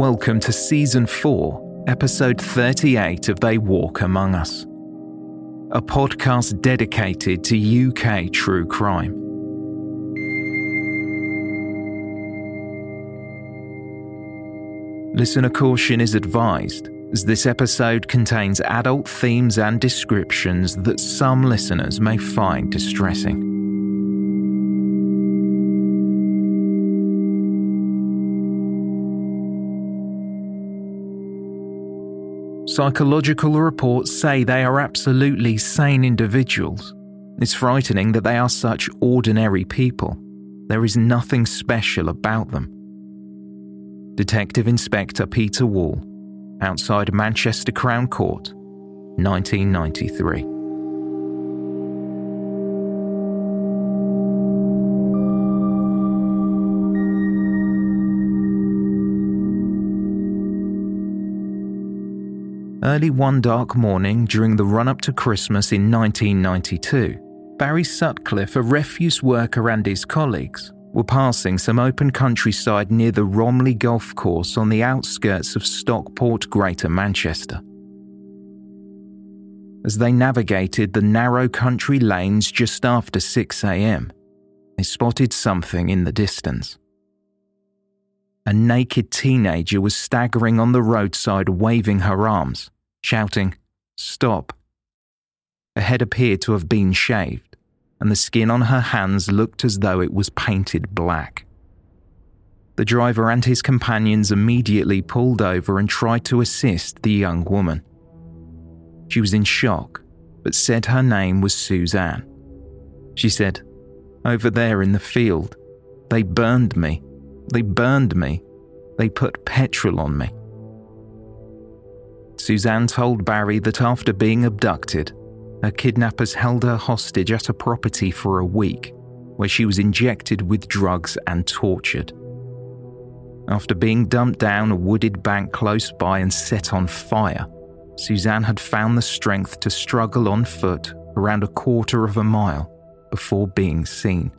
Welcome to Season 4, Episode 38 of They Walk Among Us, a podcast dedicated to UK true crime. Listener caution is advised, as this episode contains adult themes and descriptions that some listeners may find distressing. Psychological reports say they are absolutely sane individuals. It's frightening that they are such ordinary people. There is nothing special about them. Detective Inspector Peter Wall, outside Manchester Crown Court, 1993. Early one dark morning during the run up to Christmas in 1992, Barry Sutcliffe, a refuse worker, and his colleagues were passing some open countryside near the Romiley Golf Course on the outskirts of Stockport, Greater Manchester. As they navigated the narrow country lanes just after 6am, they spotted something in the distance. A naked teenager was staggering on the roadside, waving her arms, shouting, Stop. Her head appeared to have been shaved, and the skin on her hands looked as though it was painted black. The driver and his companions immediately pulled over and tried to assist the young woman. She was in shock, but said her name was Suzanne. She said, Over there in the field, they burned me. They burned me. They put petrol on me. Suzanne told Barry that after being abducted, her kidnappers held her hostage at a property for a week, where she was injected with drugs and tortured. After being dumped down a wooded bank close by and set on fire, Suzanne had found the strength to struggle on foot around a quarter of a mile before being seen.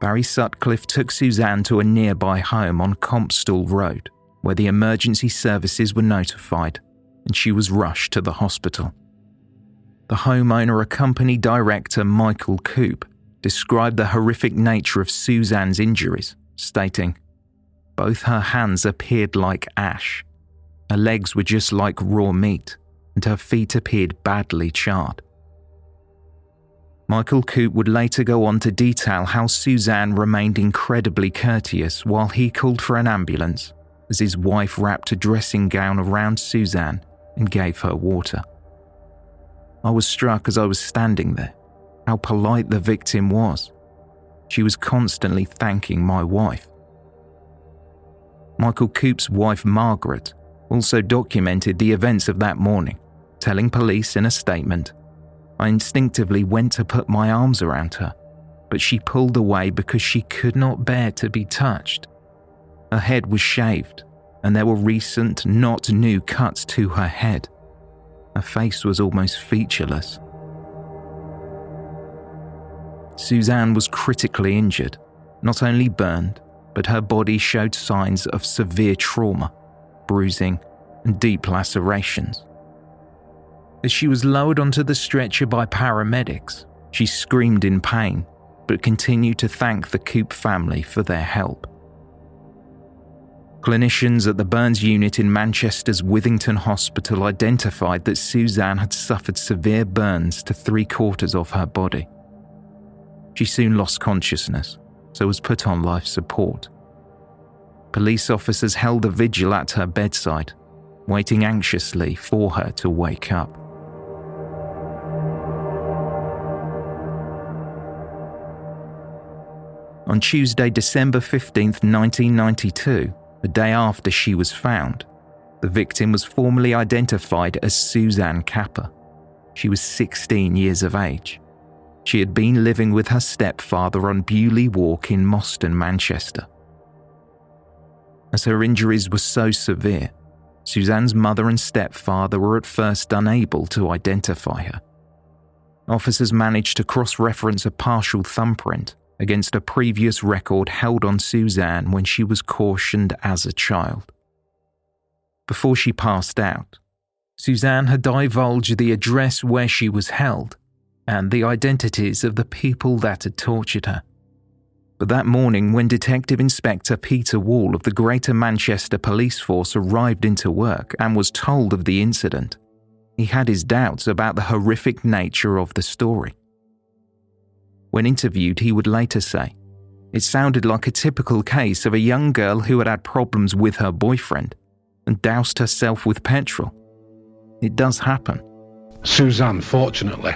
Barry Sutcliffe took Suzanne to a nearby home on Compstall Road, where the emergency services were notified and she was rushed to the hospital. The homeowner, company director, Michael Coop, described the horrific nature of Suzanne's injuries, stating, Both her hands appeared like ash, her legs were just like raw meat, and her feet appeared badly charred. Michael Coop would later go on to detail how Suzanne remained incredibly courteous while he called for an ambulance as his wife wrapped a dressing gown around Suzanne and gave her water. I was struck as I was standing there how polite the victim was. She was constantly thanking my wife. Michael Coop's wife, Margaret, also documented the events of that morning, telling police in a statement I instinctively went to put my arms around her, but she pulled away because she could not bear to be touched. Her head was shaved, and there were recent, not new cuts to her head. Her face was almost featureless. Suzanne was critically injured, not only burned, but her body showed signs of severe trauma, bruising, and deep lacerations. As she was lowered onto the stretcher by paramedics, she screamed in pain, but continued to thank the Coop family for their help. Clinicians at the burns unit in Manchester's Withington Hospital identified that Suzanne had suffered severe burns to three quarters of her body. She soon lost consciousness, so was put on life support. Police officers held a vigil at her bedside, waiting anxiously for her to wake up. On Tuesday, December 15th, 1992, the day after she was found, the victim was formally identified as Suzanne Capper. She was 16 years of age. She had been living with her stepfather on Bewley Walk in Moston, Manchester. As her injuries were so severe, Suzanne's mother and stepfather were at first unable to identify her. Officers managed to cross reference a partial thumbprint against a previous record held on Suzanne when she was cautioned as a child. Before she passed out, Suzanne had divulged the address where she was held and the identities of the people that had tortured her. But that morning, when Detective Inspector Peter Wall of the Greater Manchester Police Force arrived into work and was told of the incident, he had his doubts about the horrific nature of the story. When interviewed, he would later say, It sounded like a typical case of a young girl who had had problems with her boyfriend and doused herself with petrol. It does happen. Suzanne, fortunately,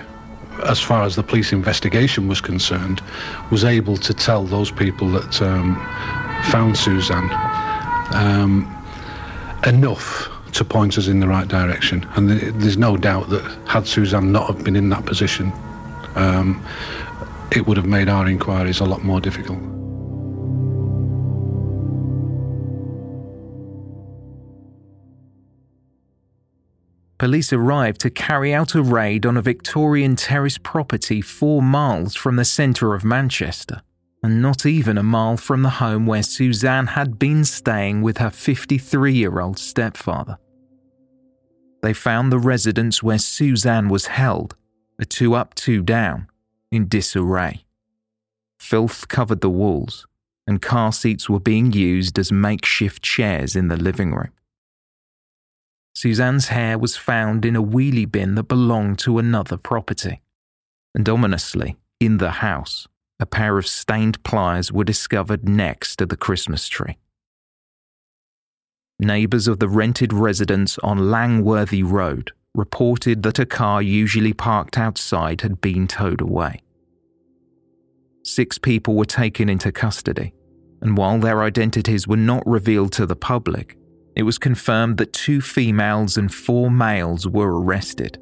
as far as the police investigation was concerned, was able to tell those people that um, found Suzanne um, enough to point us in the right direction. And there's no doubt that had Suzanne not have been in that position, um, it would have made our inquiries a lot more difficult. Police arrived to carry out a raid on a Victorian terrace property four miles from the centre of Manchester, and not even a mile from the home where Suzanne had been staying with her 53 year old stepfather. They found the residence where Suzanne was held, a two up, two down, in disarray. Filth covered the walls, and car seats were being used as makeshift chairs in the living room. Suzanne's hair was found in a wheelie bin that belonged to another property. And ominously, in the house, a pair of stained pliers were discovered next to the Christmas tree. Neighbours of the rented residence on Langworthy Road reported that a car usually parked outside had been towed away. Six people were taken into custody, and while their identities were not revealed to the public, it was confirmed that two females and four males were arrested.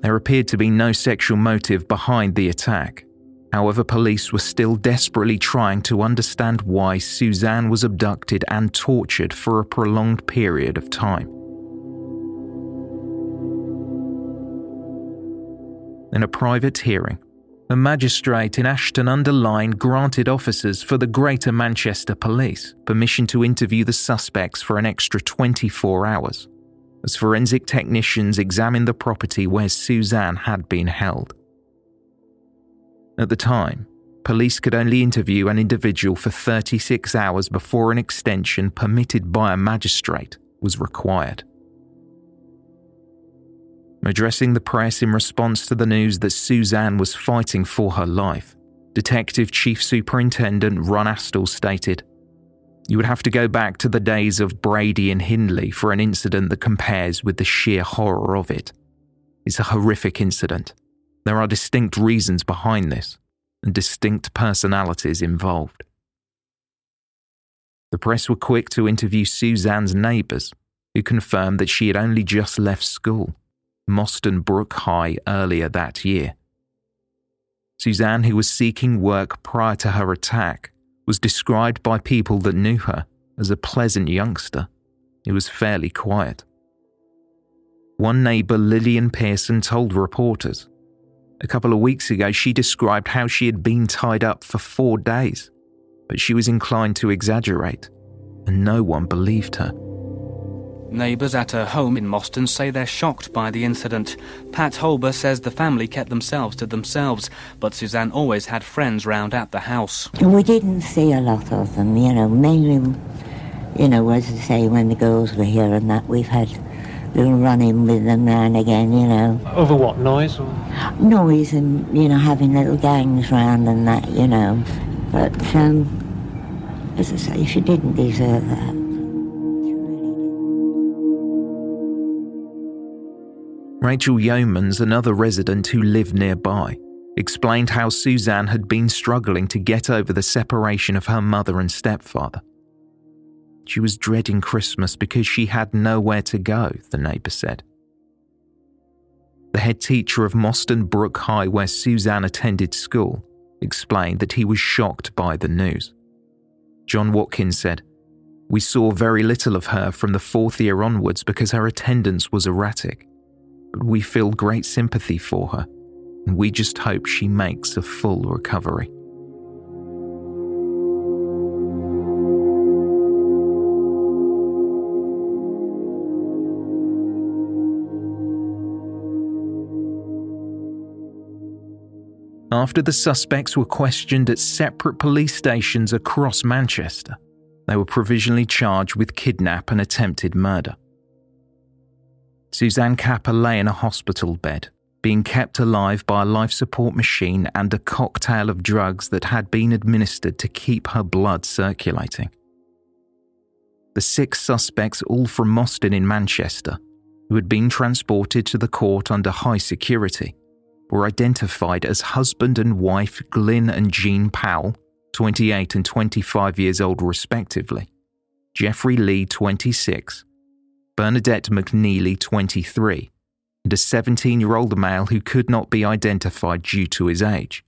There appeared to be no sexual motive behind the attack. However, police were still desperately trying to understand why Suzanne was abducted and tortured for a prolonged period of time. In a private hearing, a magistrate in Ashton under Lyne granted officers for the Greater Manchester Police permission to interview the suspects for an extra 24 hours, as forensic technicians examined the property where Suzanne had been held. At the time, police could only interview an individual for 36 hours before an extension permitted by a magistrate was required. Addressing the press in response to the news that Suzanne was fighting for her life, Detective Chief Superintendent Ron Astles stated, You would have to go back to the days of Brady and Hindley for an incident that compares with the sheer horror of it. It's a horrific incident. There are distinct reasons behind this, and distinct personalities involved. The press were quick to interview Suzanne's neighbours, who confirmed that she had only just left school, Moston Brook High, earlier that year. Suzanne, who was seeking work prior to her attack, was described by people that knew her as a pleasant youngster who was fairly quiet. One neighbour, Lillian Pearson, told reporters a couple of weeks ago she described how she had been tied up for four days, but she was inclined to exaggerate, and no one believed her. Neighbours at her home in Moston say they're shocked by the incident. Pat Holber says the family kept themselves to themselves, but Suzanne always had friends round at the house. We didn't see a lot of them, you know, mainly, you know, as I say, when the girls were here and that, we've had little run-in with them now and again, you know. Over what, noise? Or? Noise and, you know, having little gangs round and that, you know. But, um, as I say, she didn't deserve that. Rachel Yeomans, another resident who lived nearby, explained how Suzanne had been struggling to get over the separation of her mother and stepfather. She was dreading Christmas because she had nowhere to go, the neighbour said. The head teacher of Moston Brook High, where Suzanne attended school, explained that he was shocked by the news. John Watkins said, We saw very little of her from the fourth year onwards because her attendance was erratic. We feel great sympathy for her, and we just hope she makes a full recovery. After the suspects were questioned at separate police stations across Manchester, they were provisionally charged with kidnap and attempted murder. Suzanne Capper lay in a hospital bed, being kept alive by a life support machine and a cocktail of drugs that had been administered to keep her blood circulating. The six suspects, all from Moston in Manchester, who had been transported to the court under high security, were identified as husband and wife Glyn and Jean Powell, 28 and 25 years old respectively, Jeffrey Lee, 26, Bernadette McNeely, 23, and a 17 year old male who could not be identified due to his age.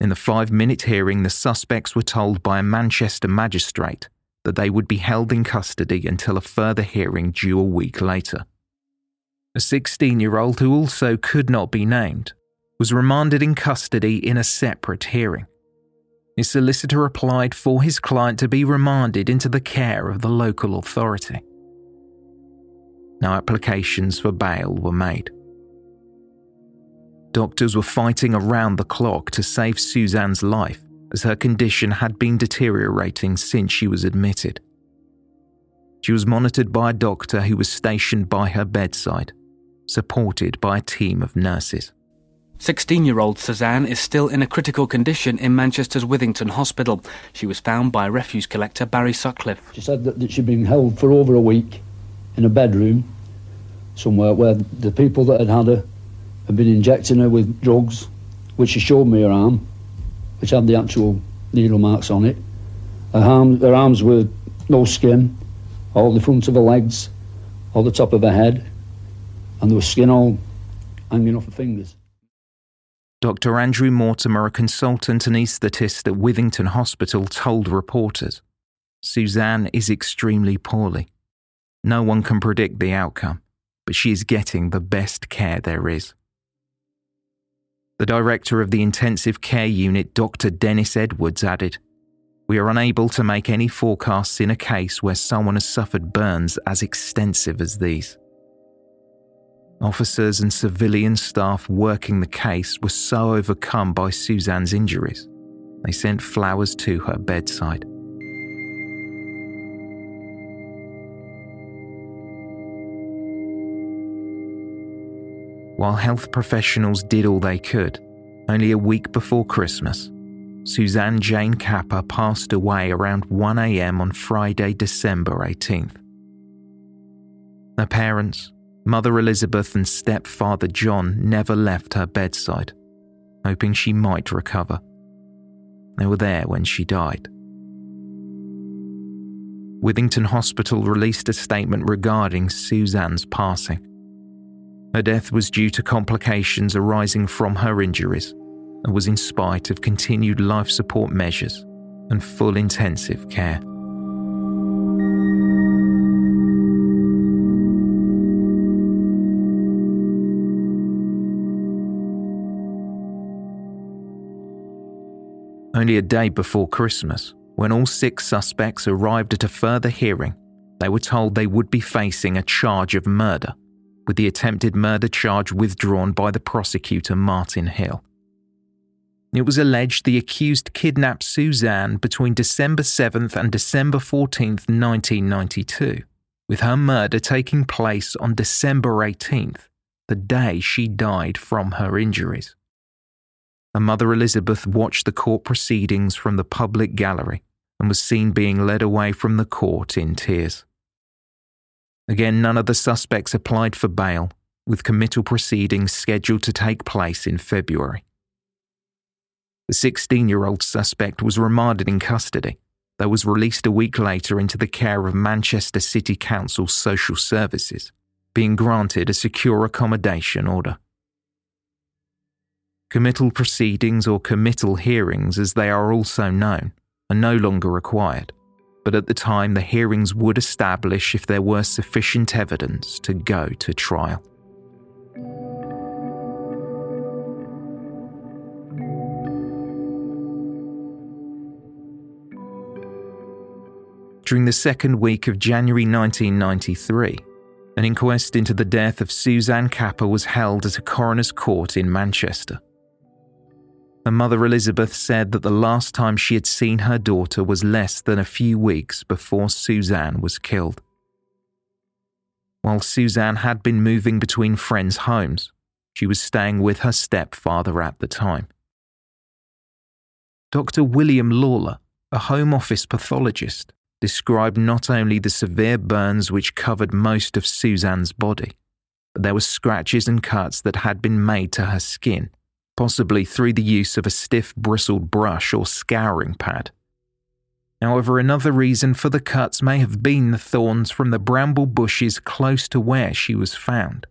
In the five minute hearing, the suspects were told by a Manchester magistrate that they would be held in custody until a further hearing due a week later a 16 year old who also could not be named, was remanded in custody in a separate hearing. His solicitor applied for his client to be remanded into the care of the local authority. No applications for bail were made. Doctors were fighting around the clock to save Suzanne's life as her condition had been deteriorating since she was admitted. She was monitored by a doctor who was stationed by her bedside supported by a team of nurses. 16 year old Suzanne is still in a critical condition in Manchester's Withington Hospital. She was found by refuse collector Barry Sutcliffe. She said that, that she'd been held for over a week in a bedroom somewhere where the people that had had her had been injecting her with drugs, which she showed me her arm, which had the actual needle marks on it. Her, arm, her arms were no skin, all the front of her legs, all the top of her head and there was skin all hanging off her fingers. Dr. Andrew Mortimer, a consultant anaesthetist at Withington Hospital, told reporters Suzanne is extremely poorly. No one can predict the outcome, but she is getting the best care there is. The director of the intensive care unit, Dr. Dennis Edwards, added We are unable to make any forecasts in a case where someone has suffered burns as extensive as these. Officers and civilian staff working the case were so overcome by Suzanne's injuries, they sent flowers to her bedside. While health professionals did all they could, only a week before Christmas, Suzanne Jane Capper passed away around 1am on Friday, December 18th. Her parents, Mother Elizabeth and stepfather John, never left her bedside, hoping she might recover. They were there when she died. Withington Hospital released a statement regarding Suzanne's passing. Her death was due to complications arising from her injuries and was in spite of continued life support measures and full intensive care. Only a day before Christmas, when all six suspects arrived at a further hearing, they were told they would be facing a charge of murder, with the attempted murder charge withdrawn by the prosecutor Martin Hill. It was alleged the accused kidnapped Suzanne between December 7th and December 14th, 1992, with her murder taking place on December 18th, the day she died from her injuries and Mother Elizabeth watched the court proceedings from the public gallery and was seen being led away from the court in tears. Again, none of the suspects applied for bail, with committal proceedings scheduled to take place in February. The 16 year old suspect was remanded in custody, though was released a week later into the care of Manchester City Council's Social Services, being granted a secure accommodation order. Committal proceedings or committal hearings, as they are also known, are no longer required, but at the time the hearings would establish if there were sufficient evidence to go to trial. During the second week of January 1993, an inquest into the death of Suzanne Capper was held at a coroner's court in Manchester. Her mother Elizabeth said that the last time she had seen her daughter was less than a few weeks before Suzanne was killed. While Suzanne had been moving between friends' homes, she was staying with her stepfather at the time. Dr. William Lawler, a Home Office pathologist, described not only the severe burns which covered most of Suzanne's body, but there were scratches and cuts that had been made to her skin possibly through the use of a stiff bristled brush or scouring pad. However, another reason for the cuts may have been the thorns from the bramble bushes close to where she was found.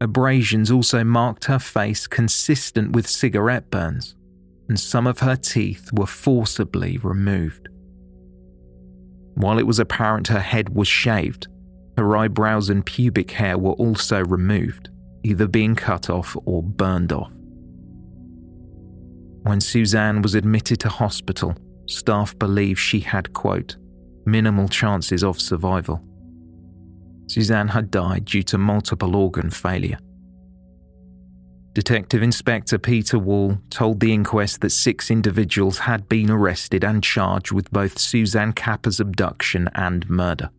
Abrasions also marked her face consistent with cigarette burns, and some of her teeth were forcibly removed. While it was apparent her head was shaved, her eyebrows and pubic hair were also removed, either being cut off or burned off. When Suzanne was admitted to hospital, staff believed she had, quote, minimal chances of survival. Suzanne had died due to multiple organ failure. Detective Inspector Peter Wall told the inquest that six individuals had been arrested and charged with both Suzanne Capper's abduction and murder.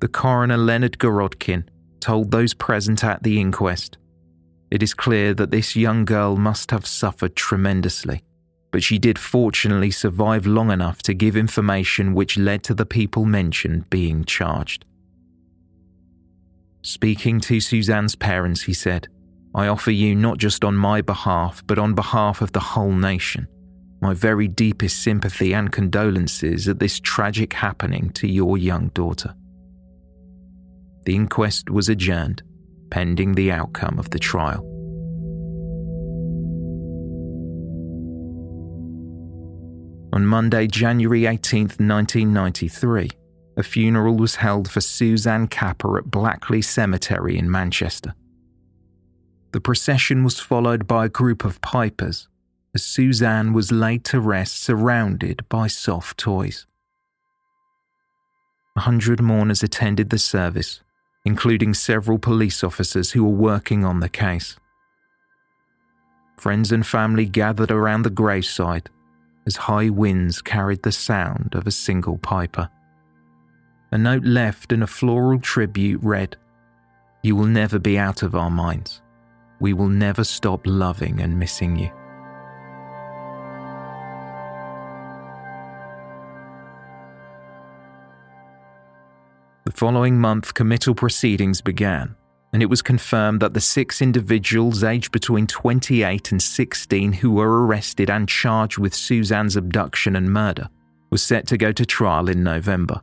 The coroner Leonard Gorodkin told those present at the inquest it is clear that this young girl must have suffered tremendously, but she did fortunately survive long enough to give information which led to the people mentioned being charged. Speaking to Suzanne's parents, he said, I offer you not just on my behalf, but on behalf of the whole nation, my very deepest sympathy and condolences at this tragic happening to your young daughter. The inquest was adjourned pending the outcome of the trial. On Monday, January 18, 1993, a funeral was held for Suzanne Capper at Blackley Cemetery in Manchester. The procession was followed by a group of pipers as Suzanne was laid to rest surrounded by soft toys. A hundred mourners attended the service, including several police officers who were working on the case. Friends and family gathered around the graveside as high winds carried the sound of a single piper. A note left in a floral tribute read, You will never be out of our minds. We will never stop loving and missing you. The following month, committal proceedings began, and it was confirmed that the six individuals aged between 28 and 16 who were arrested and charged with Suzanne's abduction and murder were set to go to trial in November.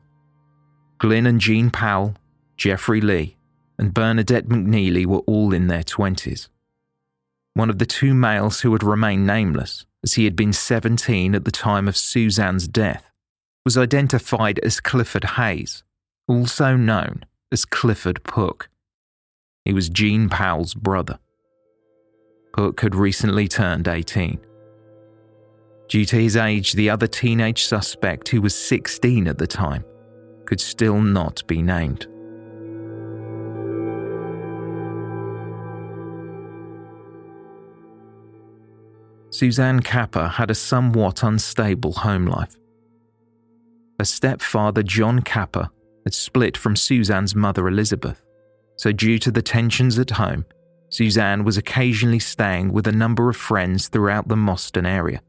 Glyn and Jean Powell, Jeffrey Lee, and Bernadette McNeely were all in their 20s. One of the two males who had remained nameless, as he had been 17 at the time of Suzanne's death, was identified as Clifford Hayes, also known as Clifford Pook. He was Jean Powell's brother. Pook had recently turned 18. Due to his age, the other teenage suspect, who was 16 at the time, could still not be named. Suzanne Capper had a somewhat unstable home life. Her stepfather, John Capper, had split from Suzanne's mother, Elizabeth, so due to the tensions at home, Suzanne was occasionally staying with a number of friends throughout the Moston area.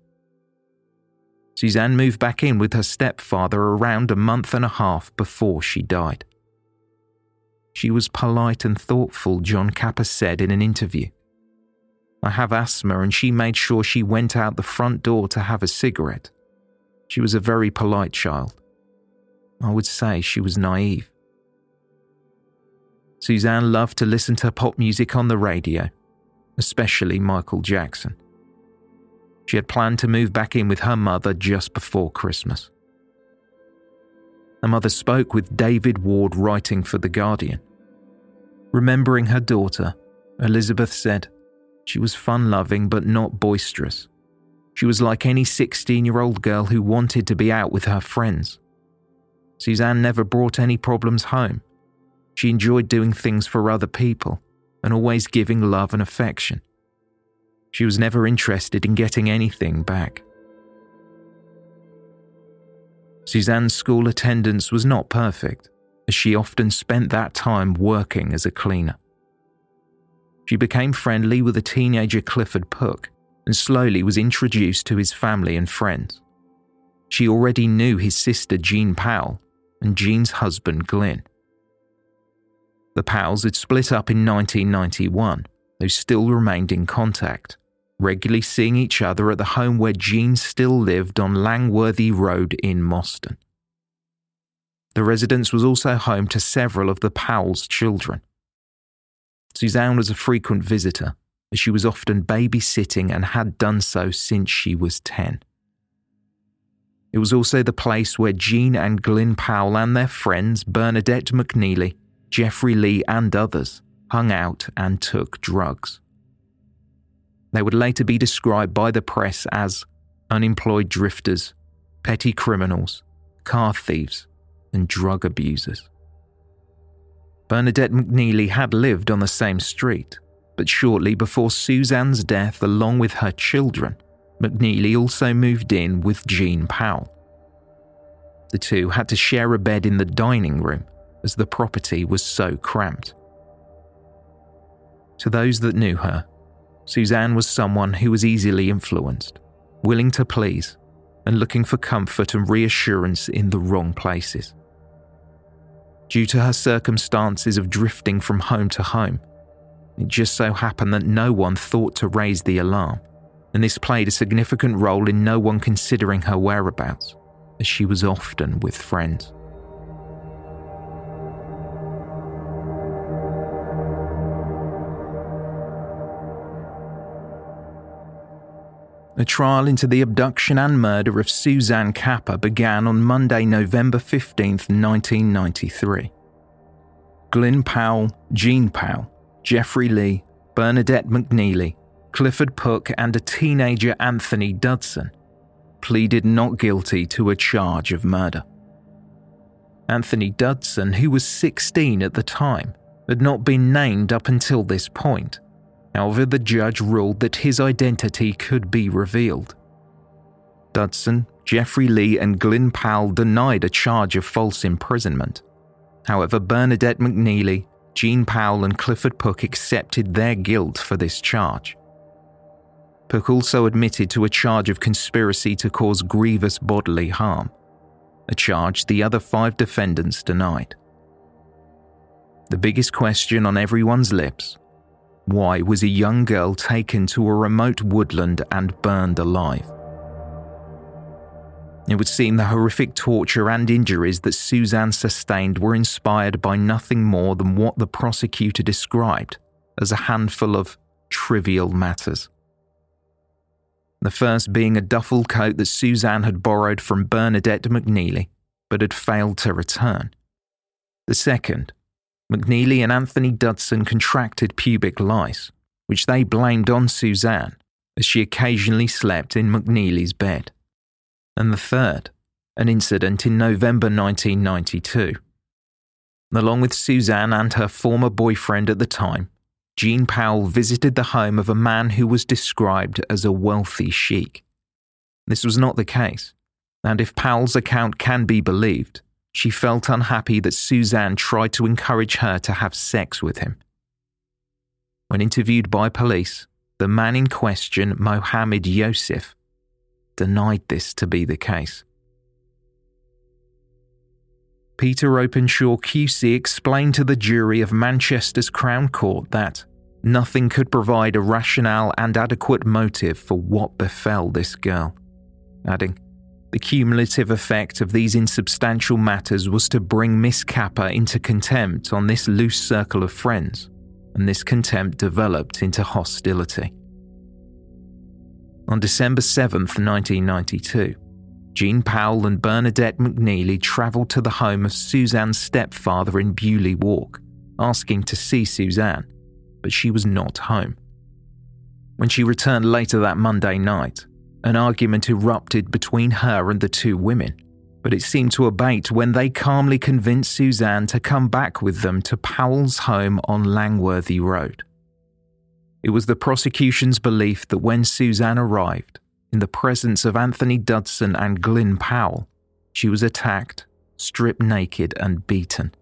Suzanne moved back in with her stepfather around a month and a half before she died. She was polite and thoughtful, John Capper said in an interview. I have asthma, and she made sure she went out the front door to have a cigarette. She was a very polite child. I would say she was naive. Suzanne loved to listen to pop music on the radio, especially Michael Jackson. She had planned to move back in with her mother just before Christmas. Her mother spoke with David Ward writing for The Guardian. Remembering her daughter, Elizabeth said, She was fun loving but not boisterous. She was like any 16 year old girl who wanted to be out with her friends. Suzanne never brought any problems home. She enjoyed doing things for other people and always giving love and affection. She was never interested in getting anything back. Suzanne's school attendance was not perfect, as she often spent that time working as a cleaner. She became friendly with a teenager Clifford Pook and slowly was introduced to his family and friends. She already knew his sister Jean Powell and Jean's husband Glyn. The Powells had split up in 1991, though still remained in contact regularly seeing each other at the home where Jean still lived on Langworthy Road in Moston. The residence was also home to several of the Powell's children. Suzanne was a frequent visitor, as she was often babysitting and had done so since she was 10. It was also the place where Jean and Glyn Powell and their friends, Bernadette McNeely, Jeffrey Lee, and others, hung out and took drugs. They would later be described by the press as unemployed drifters, petty criminals, car thieves, and drug abusers. Bernadette McNeely had lived on the same street, but shortly before Suzanne's death, along with her children, McNeely also moved in with Jean Powell. The two had to share a bed in the dining room as the property was so cramped. To those that knew her, Suzanne was someone who was easily influenced, willing to please, and looking for comfort and reassurance in the wrong places. Due to her circumstances of drifting from home to home, it just so happened that no one thought to raise the alarm, and this played a significant role in no one considering her whereabouts, as she was often with friends. A trial into the abduction and murder of Suzanne Capper began on Monday, November 15, 1993. Glyn Powell, Jean Powell, Jeffrey Lee, Bernadette McNeely, Clifford Pook and a teenager Anthony Dudson pleaded not guilty to a charge of murder. Anthony Dudson, who was 16 at the time, had not been named up until this point However, the judge ruled that his identity could be revealed. Dudson, Jeffrey Lee, and Glyn Powell denied a charge of false imprisonment. However, Bernadette McNeely, Jean Powell and Clifford Pook accepted their guilt for this charge. Pook also admitted to a charge of conspiracy to cause grievous bodily harm, a charge the other five defendants denied. The biggest question on everyone's lips why was a young girl taken to a remote woodland and burned alive? It would seem the horrific torture and injuries that Suzanne sustained were inspired by nothing more than what the prosecutor described as a handful of trivial matters. The first being a duffel coat that Suzanne had borrowed from Bernadette McNeely but had failed to return. The second, McNeely and Anthony Dudson contracted pubic lice, which they blamed on Suzanne as she occasionally slept in McNeely's bed and the third, an incident in November 1992. Along with Suzanne and her former boyfriend at the time, Jean Powell visited the home of a man who was described as a wealthy sheik. This was not the case, and if Powell's account can be believed, she felt unhappy that Suzanne tried to encourage her to have sex with him. When interviewed by police, the man in question, Mohammed Yosef, denied this to be the case. Peter Openshaw QC explained to the jury of Manchester's Crown Court that nothing could provide a rationale and adequate motive for what befell this girl, adding, the cumulative effect of these insubstantial matters was to bring Miss Capper into contempt on this loose circle of friends, and this contempt developed into hostility. On December 7, 1992, Jean Powell and Bernadette McNeely travelled to the home of Suzanne's stepfather in Bewley Walk, asking to see Suzanne, but she was not home. When she returned later that Monday night, an argument erupted between her and the two women, but it seemed to abate when they calmly convinced Suzanne to come back with them to Powell's home on Langworthy Road. It was the prosecution's belief that when Suzanne arrived, in the presence of Anthony Dudson and Glyn Powell, she was attacked, stripped naked, and beaten.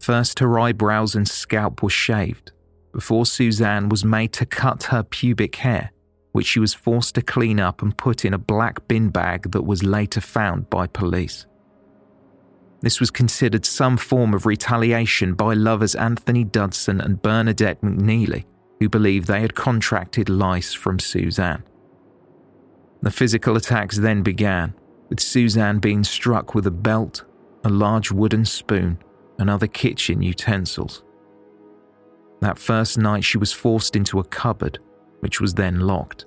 First, her eyebrows and scalp were shaved, before Suzanne was made to cut her pubic hair, which she was forced to clean up and put in a black bin bag that was later found by police. This was considered some form of retaliation by lovers Anthony Dudson and Bernadette McNeely, who believed they had contracted lice from Suzanne. The physical attacks then began, with Suzanne being struck with a belt, a large wooden spoon, and other kitchen utensils. That first night, she was forced into a cupboard, which was then locked.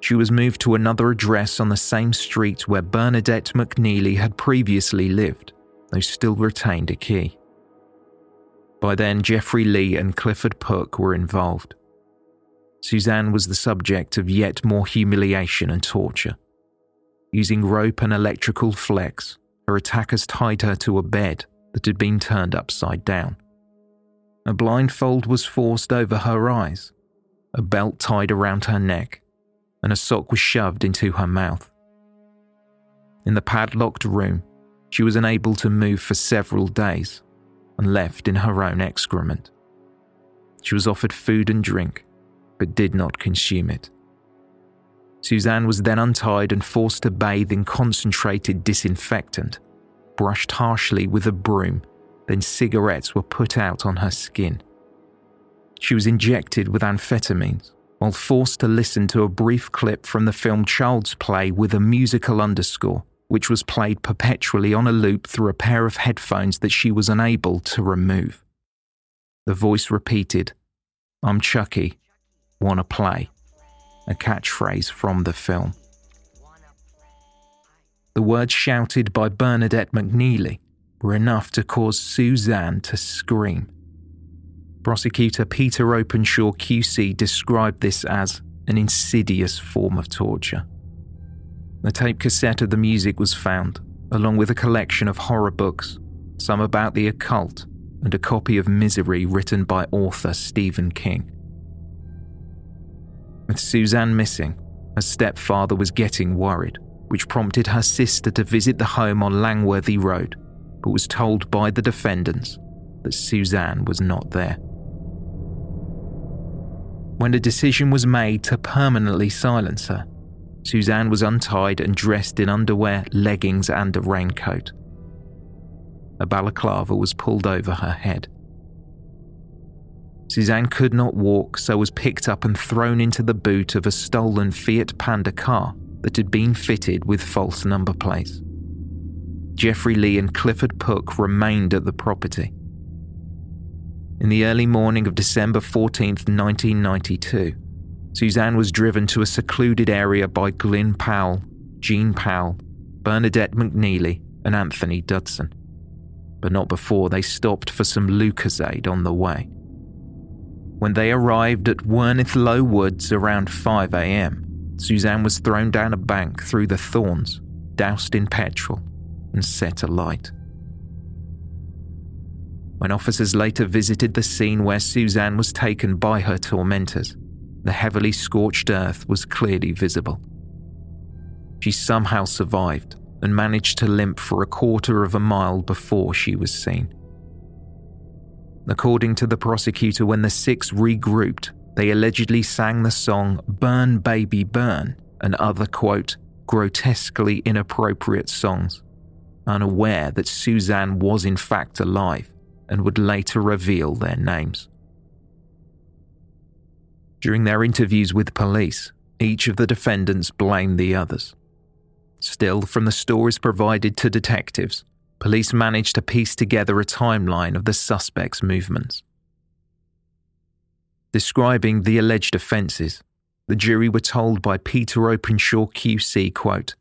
She was moved to another address on the same street where Bernadette McNeely had previously lived, though still retained a key. By then, Jeffrey Lee and Clifford Pook were involved. Suzanne was the subject of yet more humiliation and torture. Using rope and electrical flex, her attackers tied her to a bed that had been turned upside down. A blindfold was forced over her eyes, a belt tied around her neck, and a sock was shoved into her mouth. In the padlocked room, she was unable to move for several days and left in her own excrement. She was offered food and drink, but did not consume it. Suzanne was then untied and forced to bathe in concentrated disinfectant, brushed harshly with a broom, then cigarettes were put out on her skin. She was injected with amphetamines while forced to listen to a brief clip from the film Child's Play with a musical underscore, which was played perpetually on a loop through a pair of headphones that she was unable to remove. The voice repeated, I'm Chucky, wanna play, a catchphrase from the film. The words shouted by Bernadette McNeely were enough to cause Suzanne to scream. Prosecutor Peter Openshaw QC described this as an insidious form of torture. The tape cassette of the music was found, along with a collection of horror books, some about the occult, and a copy of Misery written by author Stephen King. With Suzanne missing, her stepfather was getting worried, which prompted her sister to visit the home on Langworthy Road, but was told by the defendants that Suzanne was not there. When the decision was made to permanently silence her, Suzanne was untied and dressed in underwear, leggings, and a raincoat. A balaclava was pulled over her head. Suzanne could not walk, so was picked up and thrown into the boot of a stolen Fiat Panda car that had been fitted with false number plates. Jeffrey Lee and Clifford Pook remained at the property. In the early morning of December 14, 1992, Suzanne was driven to a secluded area by Glyn Powell, Jean Powell, Bernadette McNeely, and Anthony Dudson. But not before they stopped for some Lucozade on the way. When they arrived at Werneth Low Woods around 5 am, Suzanne was thrown down a bank through the thorns, doused in petrol, and set alight. When officers later visited the scene where Suzanne was taken by her tormentors, the heavily scorched earth was clearly visible. She somehow survived and managed to limp for a quarter of a mile before she was seen. According to the prosecutor, when the six regrouped, they allegedly sang the song Burn Baby Burn and other, quote, grotesquely inappropriate songs, unaware that Suzanne was in fact alive and would later reveal their names. During their interviews with police, each of the defendants blamed the others. Still, from the stories provided to detectives, police managed to piece together a timeline of the suspects' movements. Describing the alleged offences, the jury were told by Peter Openshaw QC, quote,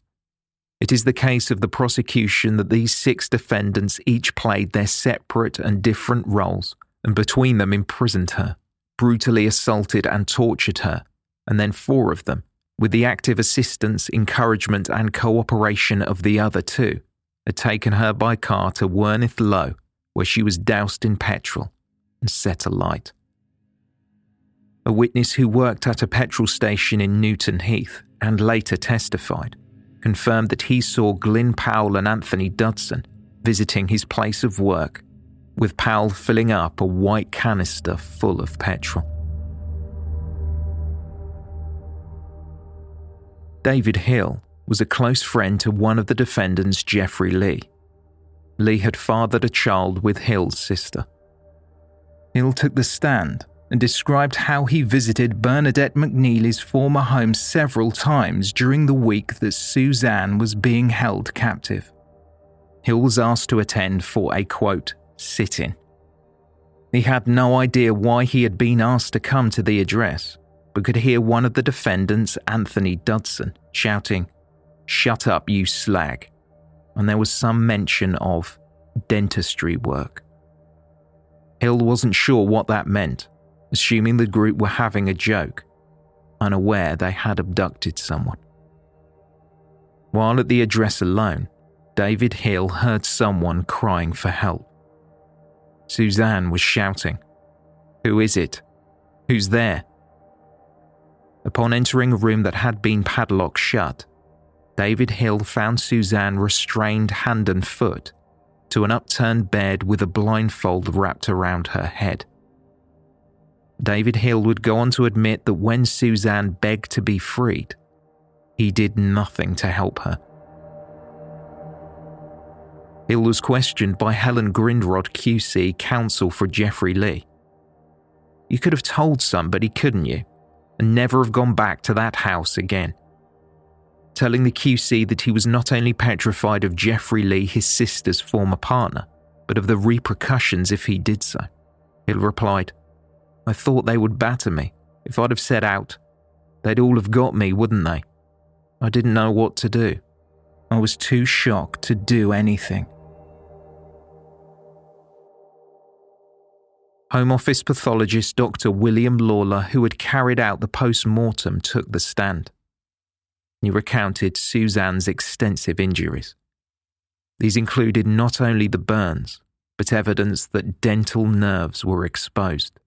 it is the case of the prosecution that these six defendants each played their separate and different roles, and between them imprisoned her, brutally assaulted and tortured her, and then four of them, with the active assistance, encouragement, and cooperation of the other two, had taken her by car to Werneth Low, where she was doused in petrol and set alight. A witness who worked at a petrol station in Newton Heath and later testified confirmed that he saw Glyn Powell and Anthony Dudson visiting his place of work, with Powell filling up a white canister full of petrol. David Hill was a close friend to one of the defendants, Jeffrey Lee. Lee had fathered a child with Hill's sister. Hill took the stand and described how he visited Bernadette McNeely's former home several times during the week that Suzanne was being held captive. Hill was asked to attend for a quote, sit in. He had no idea why he had been asked to come to the address, but could hear one of the defendants, Anthony Dudson, shouting, Shut up, you slag. And there was some mention of dentistry work. Hill wasn't sure what that meant, assuming the group were having a joke, unaware they had abducted someone. While at the address alone, David Hill heard someone crying for help. Suzanne was shouting, Who is it? Who's there? Upon entering a room that had been padlocked shut, David Hill found Suzanne restrained hand and foot to an upturned bed with a blindfold wrapped around her head. David Hill would go on to admit that when Suzanne begged to be freed, he did nothing to help her. Hill was questioned by Helen Grindrod QC, counsel for Jeffrey Lee. You could have told somebody, couldn't you? And never have gone back to that house again. Telling the QC that he was not only petrified of Jeffrey Lee, his sister's former partner, but of the repercussions if he did so. Hill replied, I thought they would batter me. If I'd have set out, they'd all have got me, wouldn't they? I didn't know what to do. I was too shocked to do anything. Home Office pathologist Dr. William Lawler, who had carried out the post mortem, took the stand. He recounted Suzanne's extensive injuries. These included not only the burns, but evidence that dental nerves were exposed.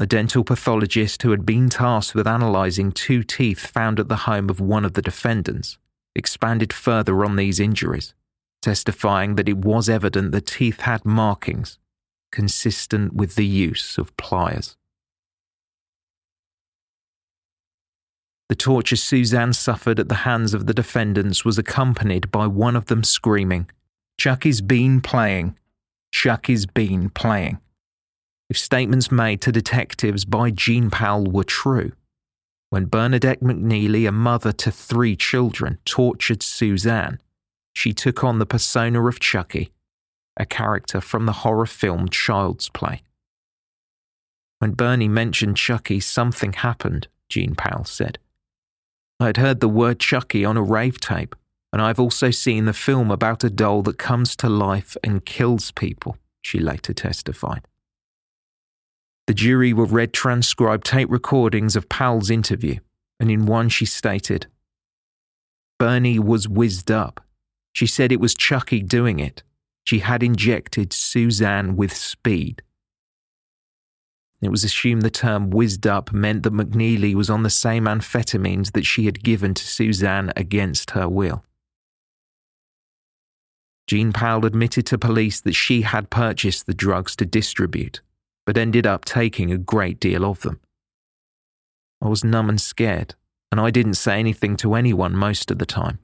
A dental pathologist who had been tasked with analysing two teeth found at the home of one of the defendants expanded further on these injuries, testifying that it was evident the teeth had markings consistent with the use of pliers. The torture Suzanne suffered at the hands of the defendants was accompanied by one of them screaming, Chucky's been playing. Chucky's been playing. If statements made to detectives by Jean Powell were true, when Bernadette McNeely, a mother to three children, tortured Suzanne, she took on the persona of Chucky, a character from the horror film Child's Play. When Bernie mentioned Chucky, something happened, Jean Powell said. I had heard the word Chucky on a rave tape, and I've also seen the film about a doll that comes to life and kills people, she later testified. The jury were read transcribed tape recordings of Powell's interview, and in one she stated, Bernie was whizzed up. She said it was Chucky doing it. She had injected Suzanne with speed. It was assumed the term whizzed up meant that McNeely was on the same amphetamines that she had given to Suzanne against her will. Jean Powell admitted to police that she had purchased the drugs to distribute, but ended up taking a great deal of them. I was numb and scared, and I didn't say anything to anyone most of the time.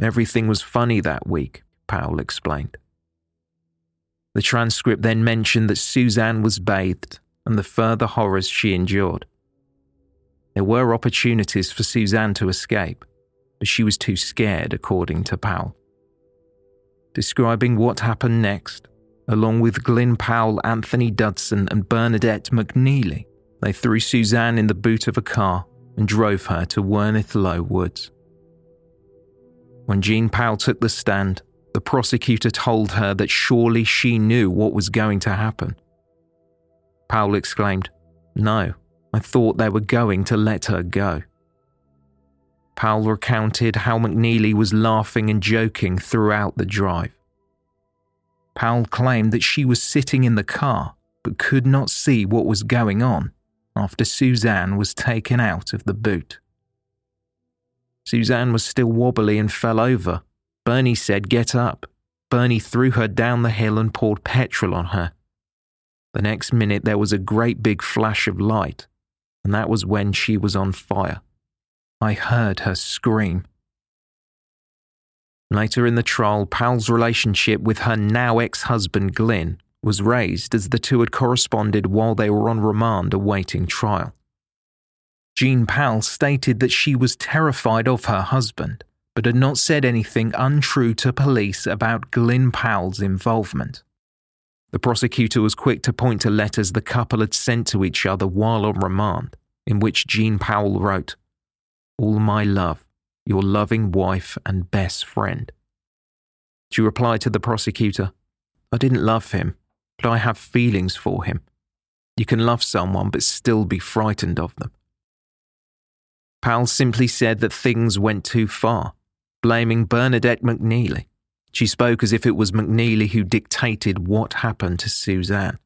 Everything was funny that week, Powell explained. The transcript then mentioned that Suzanne was bathed and the further horrors she endured. There were opportunities for Suzanne to escape, but she was too scared, according to Powell. Describing what happened next, along with Glyn Powell, Anthony Dudson, and Bernadette McNeely, they threw Suzanne in the boot of a car and drove her to Werneth Low Woods. When Jean Powell took the stand, the prosecutor told her that surely she knew what was going to happen. Powell exclaimed, No, I thought they were going to let her go. Powell recounted how McNeely was laughing and joking throughout the drive. Powell claimed that she was sitting in the car but could not see what was going on after Suzanne was taken out of the boot. Suzanne was still wobbly and fell over. Bernie said, Get up. Bernie threw her down the hill and poured petrol on her. The next minute, there was a great big flash of light, and that was when she was on fire. I heard her scream. Later in the trial, Powell's relationship with her now ex husband Glyn was raised as the two had corresponded while they were on remand awaiting trial. Jean Powell stated that she was terrified of her husband, but had not said anything untrue to police about Glyn Powell's involvement. The prosecutor was quick to point to letters the couple had sent to each other while on remand, in which Jean Powell wrote, All my love, your loving wife and best friend. She replied to the prosecutor, I didn't love him, but I have feelings for him. You can love someone but still be frightened of them. Powell simply said that things went too far, blaming Bernadette McNeely. She spoke as if it was McNeely who dictated what happened to Suzanne.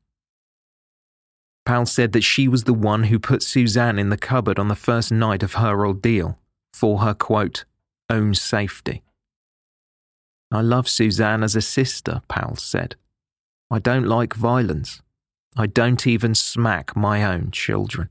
Powell said that she was the one who put Suzanne in the cupboard on the first night of her ordeal for her, quote, own safety. I love Suzanne as a sister, Powell said. I don't like violence. I don't even smack my own children.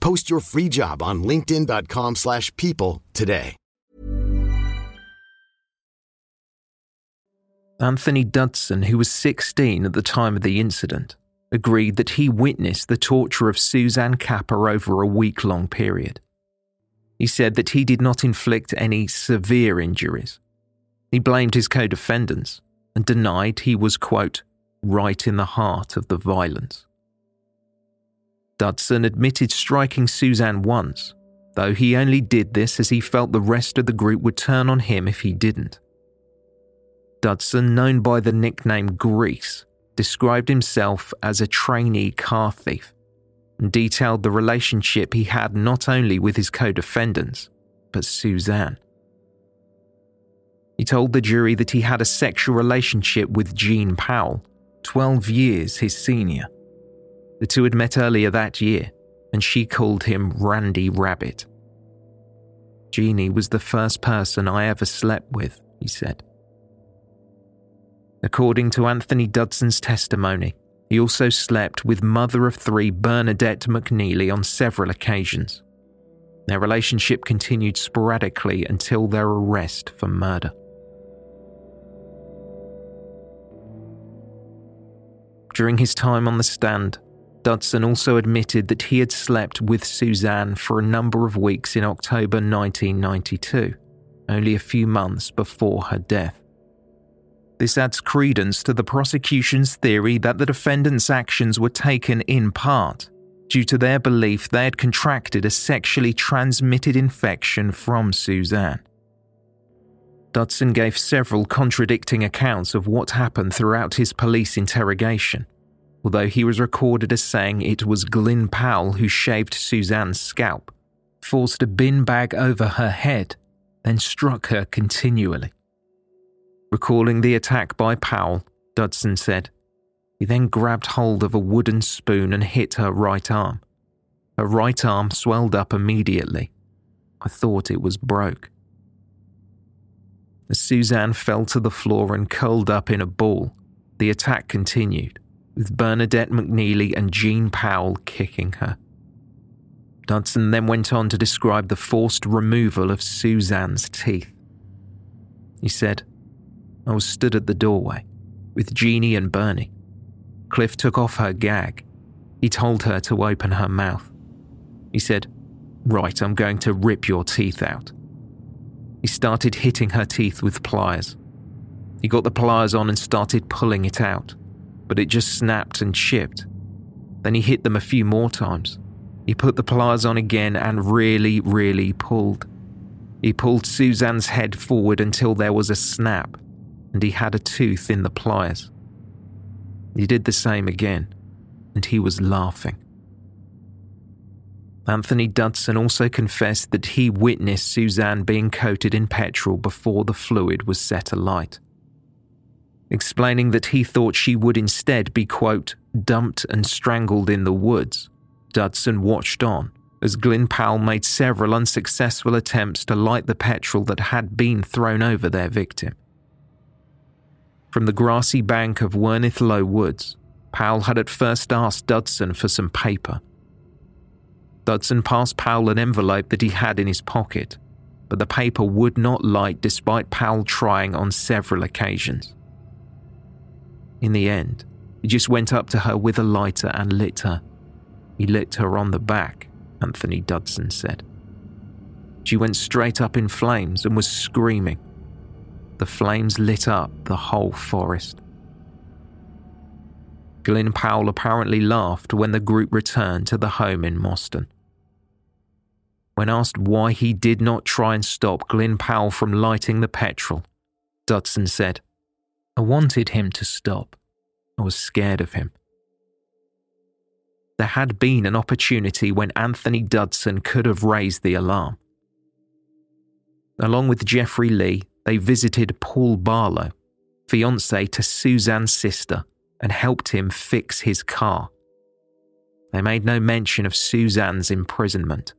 Post your free job on linkedin.com/people slash people today. Anthony Dudson, who was 16 at the time of the incident, agreed that he witnessed the torture of Suzanne Capper over a week long period. He said that he did not inflict any severe injuries. He blamed his co defendants and denied he was, quote, right in the heart of the violence. Dudson admitted striking Suzanne once, though he only did this as he felt the rest of the group would turn on him if he didn't. Dudson, known by the nickname Grease, described himself as a trainee car thief and detailed the relationship he had not only with his co defendants, but Suzanne. He told the jury that he had a sexual relationship with Jean Powell, 12 years his senior. The two had met earlier that year, and she called him Randy Rabbit. Jeannie was the first person I ever slept with, he said. According to Anthony Dudson's testimony, he also slept with mother of three Bernadette McNeely on several occasions. Their relationship continued sporadically until their arrest for murder. During his time on the stand, Dudson also admitted that he had slept with Suzanne for a number of weeks in October 1992, only a few months before her death. This adds credence to the prosecution's theory that the defendant's actions were taken in part due to their belief they had contracted a sexually transmitted infection from Suzanne. Dudson gave several contradicting accounts of what happened throughout his police interrogation, although he was recorded as saying it was Glyn Powell who shaved Suzanne's scalp, forced a bin bag over her head, then struck her continually. Recalling the attack by Powell, Dudson said, He then grabbed hold of a wooden spoon and hit her right arm. Her right arm swelled up immediately. I thought it was broke. As Suzanne fell to the floor and curled up in a ball, the attack continued, with Bernadette McNeely and Jean Powell kicking her. Dudson then went on to describe the forced removal of Suzanne's teeth. He said, I was stood at the doorway with Jeannie and Bernie. Cliff took off her gag. He told her to open her mouth. He said, Right, I'm going to rip your teeth out. He started hitting her teeth with pliers. He got the pliers on and started pulling it out, but it just snapped and chipped. Then he hit them a few more times. He put the pliers on again and really, really pulled. He pulled Suzanne's head forward until there was a snap and he had a tooth in the pliers. He did the same again, and he was laughing. Anthony Dudson also confessed that he witnessed Suzanne being coated in petrol before the fluid was set alight, explaining that he thought she would instead be, quote, dumped and strangled in the woods. Dudson watched on as Glyn Powell made several unsuccessful attempts to light the petrol that had been thrown over their victim. From the grassy bank of Werneth Low Woods, Powell had at first asked Dudson for some paper. Dudson passed Powell an envelope that he had in his pocket, but the paper would not light despite Powell trying on several occasions. In the end, he just went up to her with a lighter and lit her. He lit her on the back Anthony Dudson said. She went straight up in flames and was screaming. The flames lit up the whole forest. Glyn Powell apparently laughed when the group returned to the home in Moston. When asked why he did not try and stop Glyn Powell from lighting the petrol, Dudson said, I wanted him to stop. I was scared of him there had been an opportunity when Anthony Dudson could have raised the alarm. Along with Jeffrey Lee, they visited Paul Barlow, fiance to Suzanne's sister, and helped him fix his car. They made no mention of Suzanne's imprisonment.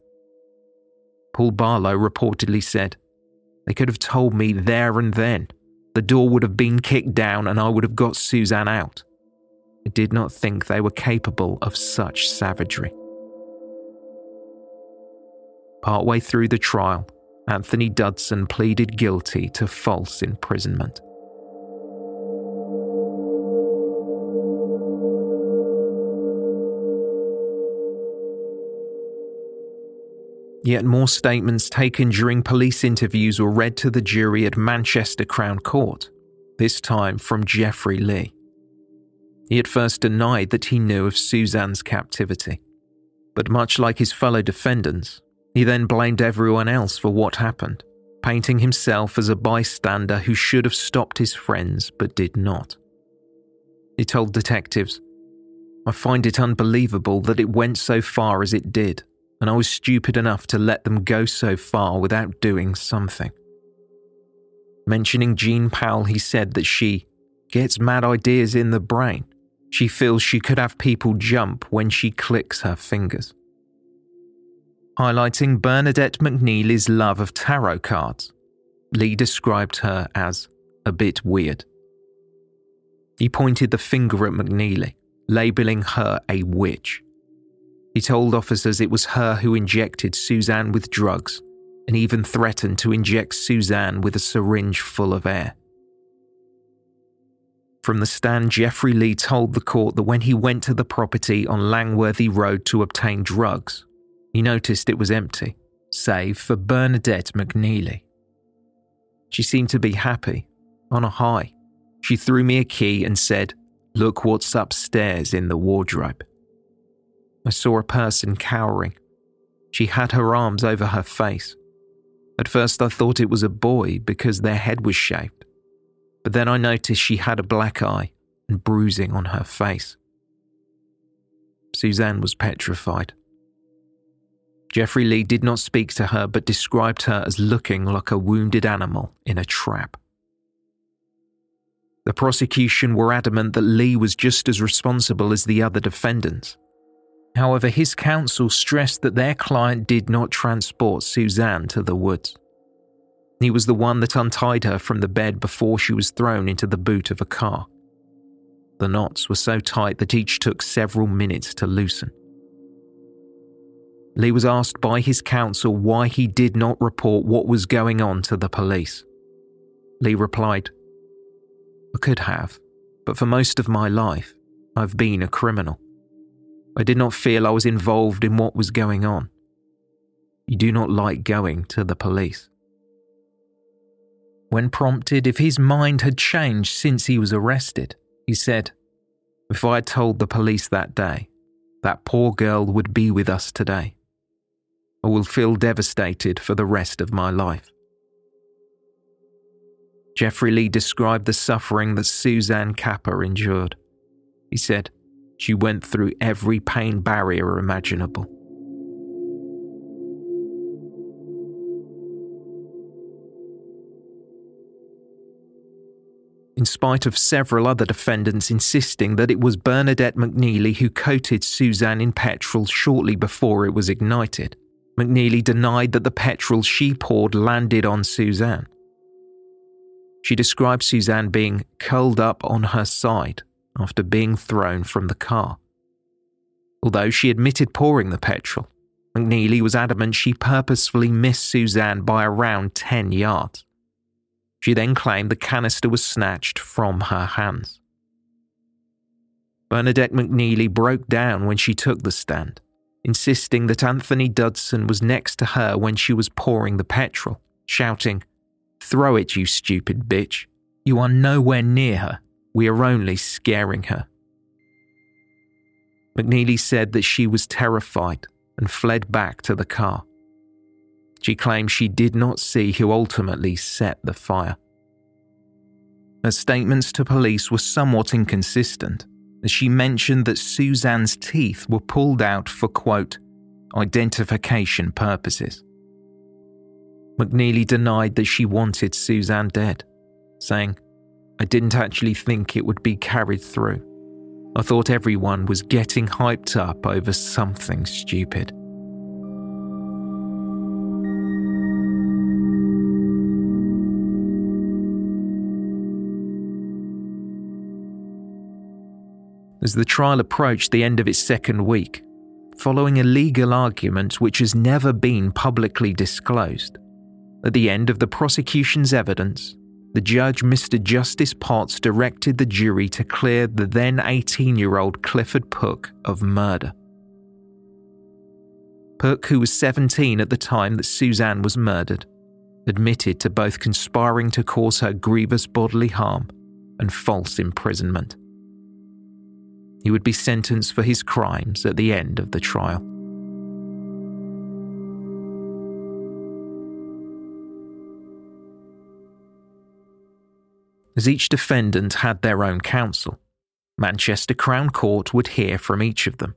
Paul Barlow reportedly said, They could have told me there and then. The door would have been kicked down and I would have got Suzanne out. I did not think they were capable of such savagery. Partway through the trial, Anthony Dudson pleaded guilty to false imprisonment. Yet more statements taken during police interviews were read to the jury at Manchester Crown Court, this time from Jeffrey Lee. He at first denied that he knew of Suzanne's captivity. But much like his fellow defendants, he then blamed everyone else for what happened, painting himself as a bystander who should have stopped his friends but did not. He told detectives, I find it unbelievable that it went so far as it did, and I was stupid enough to let them go so far without doing something. Mentioning Jean Powell, he said that she gets mad ideas in the brain she feels she could have people jump when she clicks her fingers. Highlighting Bernadette McNeely's love of tarot cards, Lee described her as a bit weird. He pointed the finger at McNeely, labelling her a witch. He told officers it was her who injected Suzanne with drugs and even threatened to inject Suzanne with a syringe full of air. From the stand, Jeffrey Lee told the court that when he went to the property on Langworthy Road to obtain drugs, he noticed it was empty, save for Bernadette McNeely. She seemed to be happy, on a high. She threw me a key and said, Look what's upstairs in the wardrobe. I saw a person cowering. She had her arms over her face. At first, I thought it was a boy because their head was shaved but then I noticed she had a black eye and bruising on her face. Suzanne was petrified. Jeffrey Lee did not speak to her but described her as looking like a wounded animal in a trap. The prosecution were adamant that Lee was just as responsible as the other defendants. However, his counsel stressed that their client did not transport Suzanne to the woods. He was the one that untied her from the bed before she was thrown into the boot of a car. The knots were so tight that each took several minutes to loosen. Lee was asked by his counsel why he did not report what was going on to the police. Lee replied, I could have, but for most of my life, I've been a criminal. I did not feel I was involved in what was going on. You do not like going to the police. When prompted if his mind had changed since he was arrested, he said, If I had told the police that day, that poor girl would be with us today. I will feel devastated for the rest of my life. Jeffrey Lee described the suffering that Suzanne Capper endured. He said, She went through every pain barrier imaginable. in spite of several other defendants insisting that it was Bernadette McNeely who coated Suzanne in petrol shortly before it was ignited. McNeely denied that the petrol she poured landed on Suzanne. She described Suzanne being curled up on her side after being thrown from the car. Although she admitted pouring the petrol, McNeely was adamant she purposefully missed Suzanne by around 10 yards. She then claimed the canister was snatched from her hands. Bernadette McNeely broke down when she took the stand, insisting that Anthony Dudson was next to her when she was pouring the petrol, shouting, Throw it, you stupid bitch. You are nowhere near her. We are only scaring her. McNeely said that she was terrified and fled back to the car. She claimed she did not see who ultimately set the fire. Her statements to police were somewhat inconsistent, as she mentioned that Suzanne's teeth were pulled out for, quote, identification purposes. McNeely denied that she wanted Suzanne dead, saying, I didn't actually think it would be carried through. I thought everyone was getting hyped up over something stupid. as the trial approached the end of its second week, following a legal argument which has never been publicly disclosed. At the end of the prosecution's evidence, the judge, Mr. Justice Potts, directed the jury to clear the then 18 year old Clifford Pook of murder. Pook, who was 17 at the time that Suzanne was murdered, admitted to both conspiring to cause her grievous bodily harm and false imprisonment. He would be sentenced for his crimes at the end of the trial. As each defendant had their own counsel, Manchester Crown Court would hear from each of them.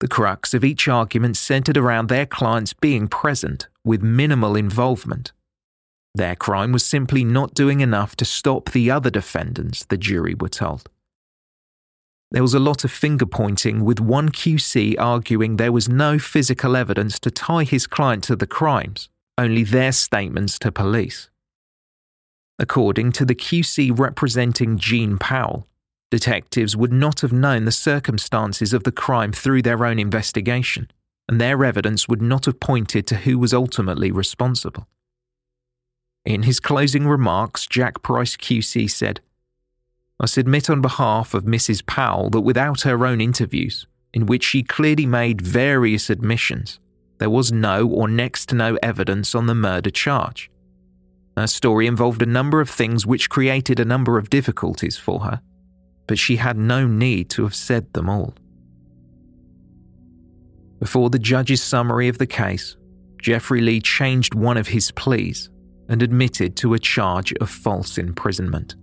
The crux of each argument centered around their clients being present with minimal involvement. Their crime was simply not doing enough to stop the other defendants, the jury were told. There was a lot of finger pointing, with one QC arguing there was no physical evidence to tie his client to the crimes, only their statements to police. According to the QC representing Jean Powell, detectives would not have known the circumstances of the crime through their own investigation, and their evidence would not have pointed to who was ultimately responsible. In his closing remarks, Jack Price QC said, I submit on behalf of Mrs. Powell that without her own interviews, in which she clearly made various admissions, there was no or next to no evidence on the murder charge. Her story involved a number of things which created a number of difficulties for her, but she had no need to have said them all. Before the judge's summary of the case, Jeffrey Lee changed one of his pleas and admitted to a charge of false imprisonment.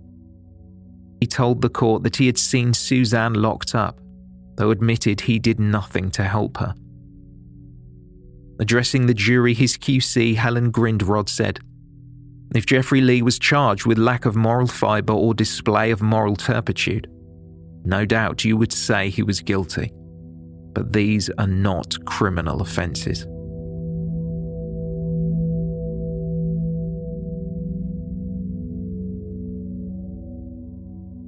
He told the court that he had seen Suzanne locked up, though admitted he did nothing to help her. Addressing the jury, his QC, Helen Grindrod, said, If Jeffrey Lee was charged with lack of moral fibre or display of moral turpitude, no doubt you would say he was guilty. But these are not criminal offences.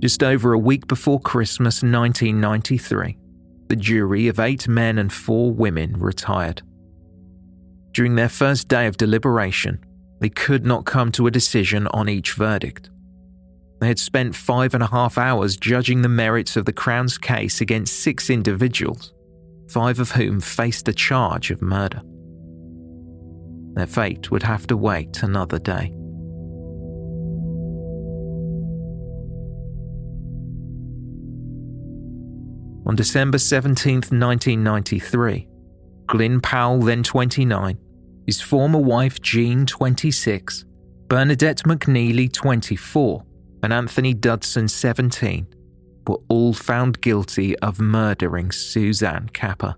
Just over a week before Christmas 1993, the jury of eight men and four women retired. During their first day of deliberation, they could not come to a decision on each verdict. They had spent five and a half hours judging the merits of the Crown's case against six individuals, five of whom faced a charge of murder. Their fate would have to wait another day. On December 17, 1993, Glyn Powell, then 29, his former wife Jean, 26, Bernadette McNeely, 24, and Anthony Dudson, 17, were all found guilty of murdering Suzanne Capper.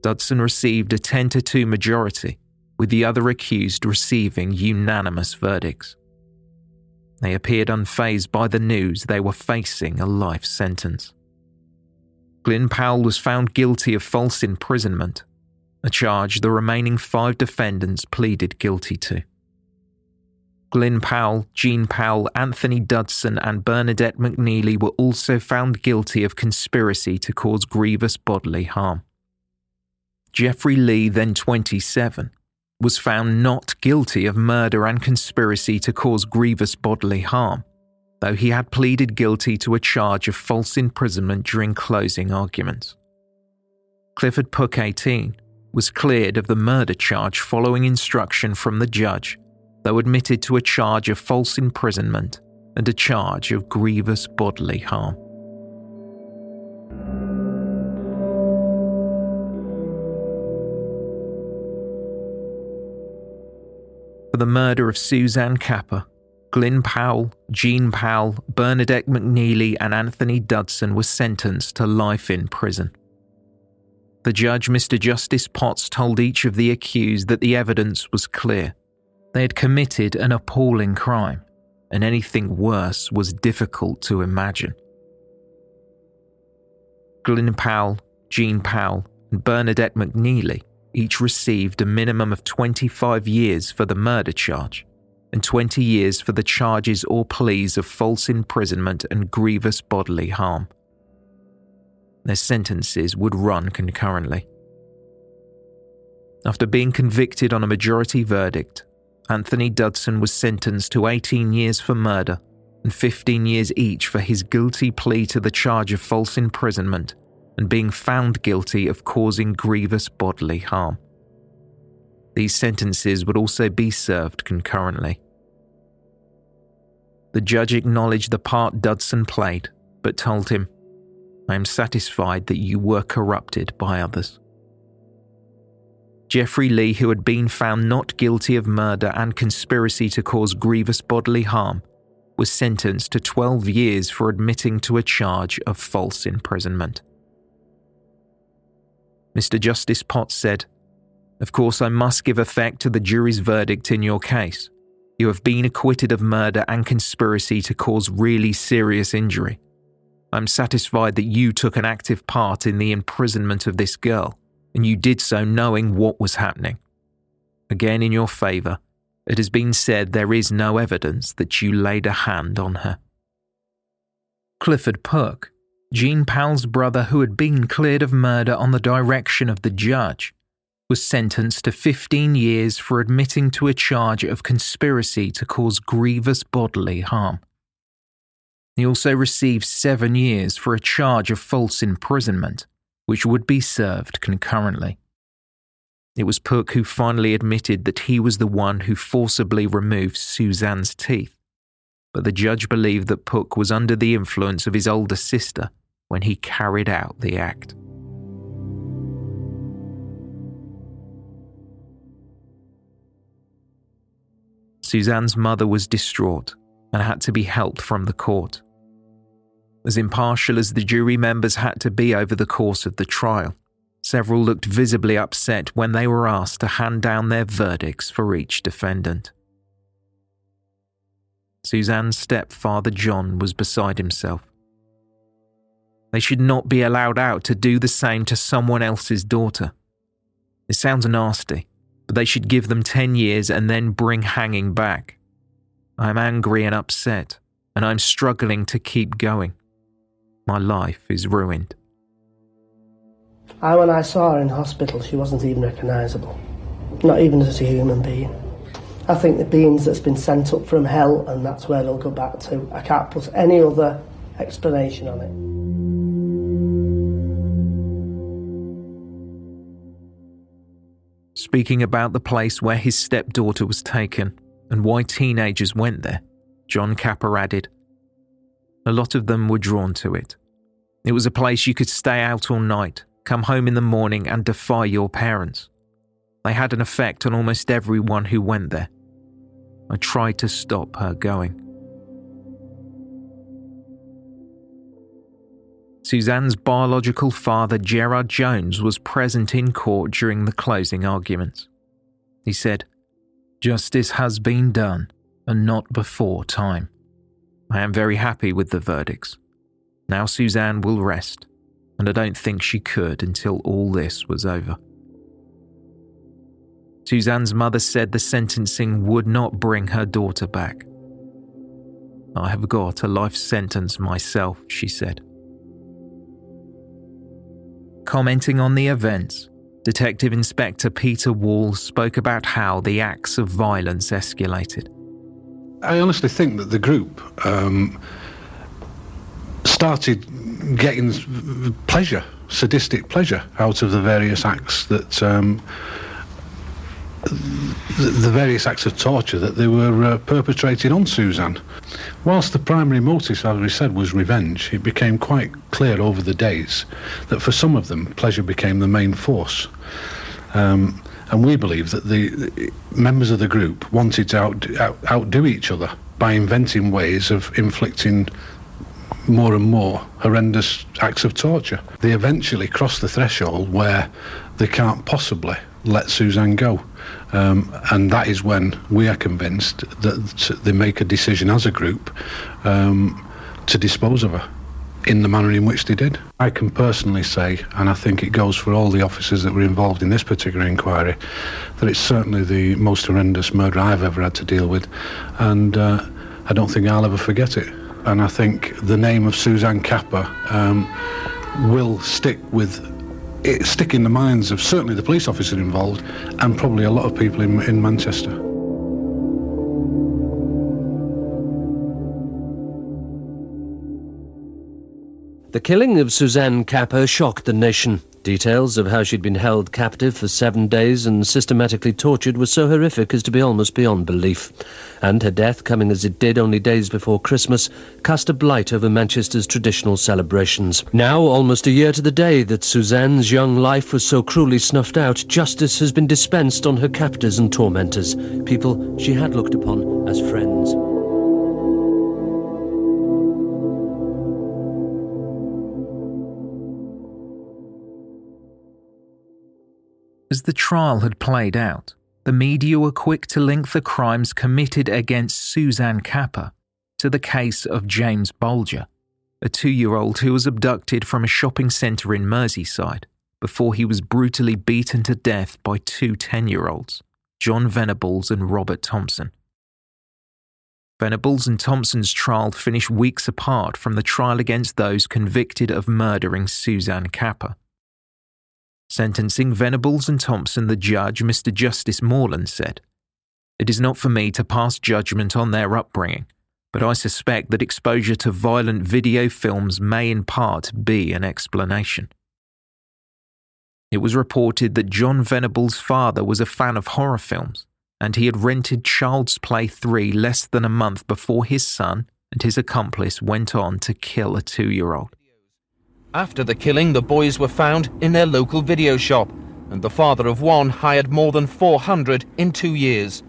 Dudson received a 10 to 2 majority, with the other accused receiving unanimous verdicts. They appeared unfazed by the news they were facing a life sentence. Glyn Powell was found guilty of false imprisonment, a charge the remaining five defendants pleaded guilty to. Glyn Powell, Jean Powell, Anthony Dudson, and Bernadette McNeely were also found guilty of conspiracy to cause grievous bodily harm. Jeffrey Lee, then 27, was found not guilty of murder and conspiracy to cause grievous bodily harm, though he had pleaded guilty to a charge of false imprisonment during closing arguments. Clifford Pook, 18, was cleared of the murder charge following instruction from the judge, though admitted to a charge of false imprisonment and a charge of grievous bodily harm. for the murder of Suzanne Capper, Glyn Powell, Jean Powell, Bernadette McNeely, and Anthony Dudson were sentenced to life in prison. The judge, Mr. Justice Potts, told each of the accused that the evidence was clear. They had committed an appalling crime, and anything worse was difficult to imagine. Glyn Powell, Jean Powell, and Bernadette McNeely each received a minimum of 25 years for the murder charge and 20 years for the charges or pleas of false imprisonment and grievous bodily harm. Their sentences would run concurrently. After being convicted on a majority verdict, Anthony Dudson was sentenced to 18 years for murder and 15 years each for his guilty plea to the charge of false imprisonment and being found guilty of causing grievous bodily harm. These sentences would also be served concurrently. The judge acknowledged the part Dudson played, but told him, I am satisfied that you were corrupted by others. Jeffrey Lee, who had been found not guilty of murder and conspiracy to cause grievous bodily harm, was sentenced to 12 years for admitting to a charge of false imprisonment. Mr. Justice Potts said, Of course, I must give effect to the jury's verdict in your case. You have been acquitted of murder and conspiracy to cause really serious injury. I'm satisfied that you took an active part in the imprisonment of this girl, and you did so knowing what was happening. Again, in your favour, it has been said there is no evidence that you laid a hand on her. Clifford Pook, Jean Powell's brother, who had been cleared of murder on the direction of the judge, was sentenced to 15 years for admitting to a charge of conspiracy to cause grievous bodily harm. He also received seven years for a charge of false imprisonment, which would be served concurrently. It was Pook who finally admitted that he was the one who forcibly removed Suzanne's teeth, but the judge believed that Pook was under the influence of his older sister when he carried out the act. Suzanne's mother was distraught and had to be helped from the court. As impartial as the jury members had to be over the course of the trial, several looked visibly upset when they were asked to hand down their verdicts for each defendant. Suzanne's stepfather John was beside himself. They should not be allowed out to do the same to someone else's daughter. It sounds nasty, but they should give them 10 years and then bring hanging back. I am angry and upset, and I'm struggling to keep going. My life is ruined. I, when I saw her in hospital, she wasn't even recognisable, not even as a human being. I think the beings that's been sent up from hell, and that's where they'll go back to. I can't put any other explanation on it. Speaking about the place where his stepdaughter was taken and why teenagers went there, John Capper added, A lot of them were drawn to it. It was a place you could stay out all night, come home in the morning, and defy your parents. They had an effect on almost everyone who went there. I tried to stop her going. Suzanne's biological father, Gerard Jones, was present in court during the closing arguments. He said, Justice has been done, and not before time. I am very happy with the verdicts. Now Suzanne will rest, and I don't think she could until all this was over. Suzanne's mother said the sentencing would not bring her daughter back. I have got a life sentence myself, she said. Commenting on the events, Detective Inspector Peter Wall spoke about how the acts of violence escalated. I honestly think that the group um, started getting pleasure, sadistic pleasure, out of the various acts that um, the various acts of torture that they were uh, perpetrating on Suzanne. Whilst the primary motive, as we said, was revenge, it became quite clear over the days that for some of them, pleasure became the main force. Um, and we believe that the, the, members of the group wanted to out, out, outdo each other by inventing ways of inflicting more and more horrendous acts of torture. They eventually cross the threshold where they can't possibly let Suzanne go. Um, and that is when we are convinced that they make a decision as a group um, to dispose of her in the manner in which they did. I can personally say, and I think it goes for all the officers that were involved in this particular inquiry, that it's certainly the most horrendous murder I've ever had to deal with, and uh, I don't think I'll ever forget it. And I think the name of Suzanne Capper um, will stick with it stick in the minds of certainly the police officer involved and probably a lot of people in, in Manchester. The killing of Suzanne Capper shocked the nation. Details of how she'd been held captive for seven days and systematically tortured were so horrific as to be almost beyond belief. And her death, coming as it did only days before Christmas, cast a blight over Manchester's traditional celebrations. Now, almost a year to the day that Suzanne's young life was so cruelly snuffed out, justice has been dispensed on her captors and tormentors, people she had looked upon as friends. As the trial had played out, the media were quick to link the crimes committed against Suzanne Capper to the case of James Bulger, a two year old who was abducted from a shopping centre in Merseyside before he was brutally beaten to death by two 10 year olds, John Venables and Robert Thompson. Venables and Thompson's trial finished weeks apart from the trial against those convicted of murdering Suzanne Capper. Sentencing Venables and Thompson, the judge, Mr. Justice Morland, said, It is not for me to pass judgment on their upbringing, but I suspect that exposure to violent video films may in part be an explanation. It was reported that John Venables' father was a fan of horror films, and he had rented Child's Play 3 less than a month before his son and his accomplice went on to kill a two year old. After the killing, the boys were found in their local video shop, and the father of one hired more than 400 in two years.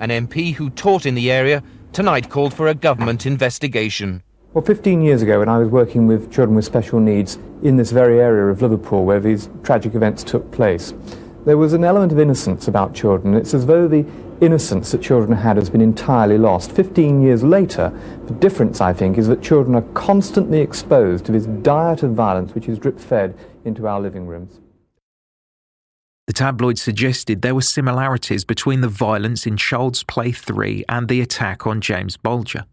An MP who taught in the area tonight called for a government investigation. Well, 15 years ago, when I was working with children with special needs in this very area of Liverpool where these tragic events took place, there was an element of innocence about children. It's as though the innocence that children had has been entirely lost. Fifteen years later, the difference, I think, is that children are constantly exposed to this diet of violence which is drip fed into our living rooms. The tabloid suggested there were similarities between the violence in Child's Play 3 and the attack on James Bulger.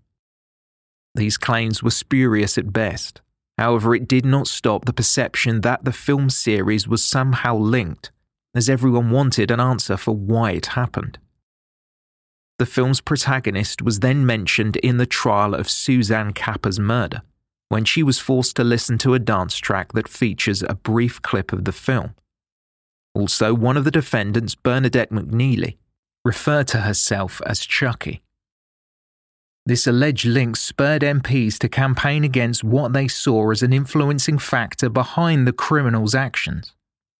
These claims were spurious at best. However, it did not stop the perception that the film series was somehow linked, as everyone wanted an answer for why it happened. The film's protagonist was then mentioned in the trial of Suzanne Capper's murder, when she was forced to listen to a dance track that features a brief clip of the film. Also, one of the defendants, Bernadette McNeely, referred to herself as Chucky. This alleged link spurred MPs to campaign against what they saw as an influencing factor behind the criminal's actions,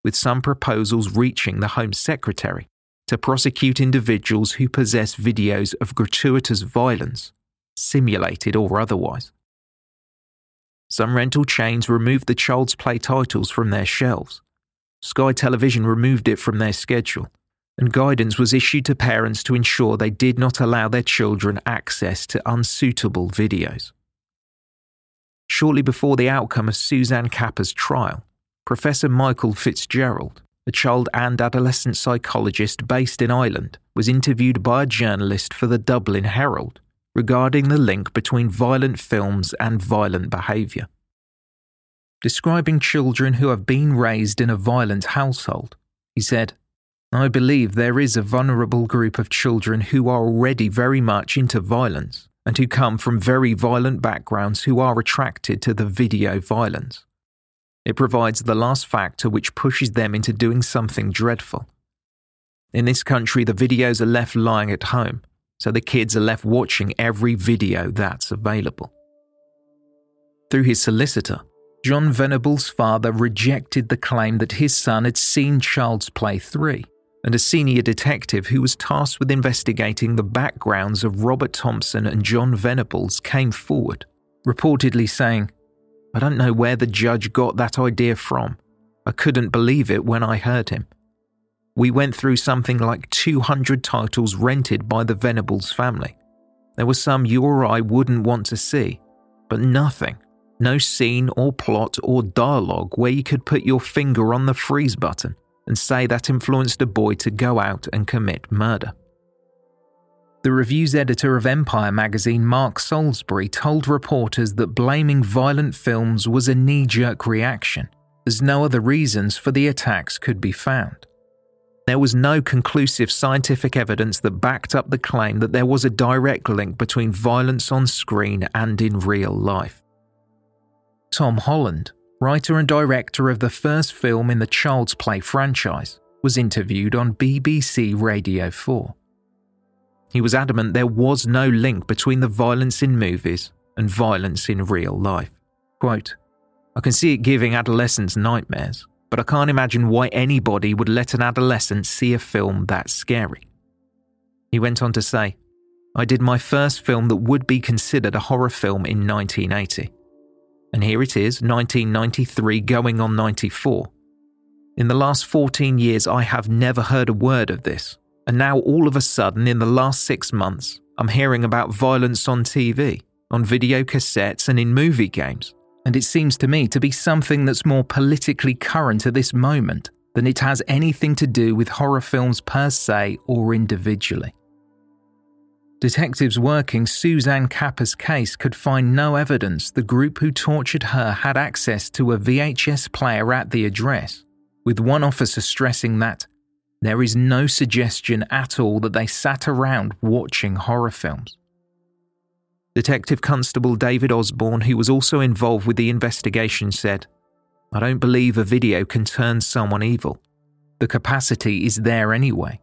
with some proposals reaching the Home Secretary to prosecute individuals who possess videos of gratuitous violence, simulated or otherwise. Some rental chains removed the Child's Play titles from their shelves. Sky Television removed it from their schedule, and guidance was issued to parents to ensure they did not allow their children access to unsuitable videos. Shortly before the outcome of Suzanne Capper's trial, Professor Michael Fitzgerald, a child and adolescent psychologist based in Ireland, was interviewed by a journalist for the Dublin Herald regarding the link between violent films and violent behaviour. Describing children who have been raised in a violent household, he said, I believe there is a vulnerable group of children who are already very much into violence and who come from very violent backgrounds who are attracted to the video violence. It provides the last factor which pushes them into doing something dreadful. In this country, the videos are left lying at home, so the kids are left watching every video that's available. Through his solicitor, John Venables' father rejected the claim that his son had seen Child's Play 3, and a senior detective who was tasked with investigating the backgrounds of Robert Thompson and John Venables came forward, reportedly saying, I don't know where the judge got that idea from. I couldn't believe it when I heard him. We went through something like 200 titles rented by the Venables family. There were some you or I wouldn't want to see, but nothing, no scene or plot or dialogue where you could put your finger on the freeze button and say that influenced a boy to go out and commit murder. The reviews editor of Empire magazine, Mark Salisbury, told reporters that blaming violent films was a knee jerk reaction, as no other reasons for the attacks could be found. There was no conclusive scientific evidence that backed up the claim that there was a direct link between violence on screen and in real life. Tom Holland, writer and director of the first film in the Child's Play franchise, was interviewed on BBC Radio 4. He was adamant there was no link between the violence in movies and violence in real life. Quote, I can see it giving adolescents nightmares, but I can't imagine why anybody would let an adolescent see a film that scary. He went on to say, I did my first film that would be considered a horror film in 1980. And here it is, 1993 going on 94. In the last 14 years, I have never heard a word of this. And now, all of a sudden, in the last six months, I'm hearing about violence on TV, on video cassettes, and in movie games. And it seems to me to be something that's more politically current at this moment than it has anything to do with horror films per se or individually. Detectives working Suzanne Capper's case could find no evidence the group who tortured her had access to a VHS player at the address, with one officer stressing that there is no suggestion at all that they sat around watching horror films. Detective Constable David Osborne, who was also involved with the investigation, said, I don't believe a video can turn someone evil. The capacity is there anyway,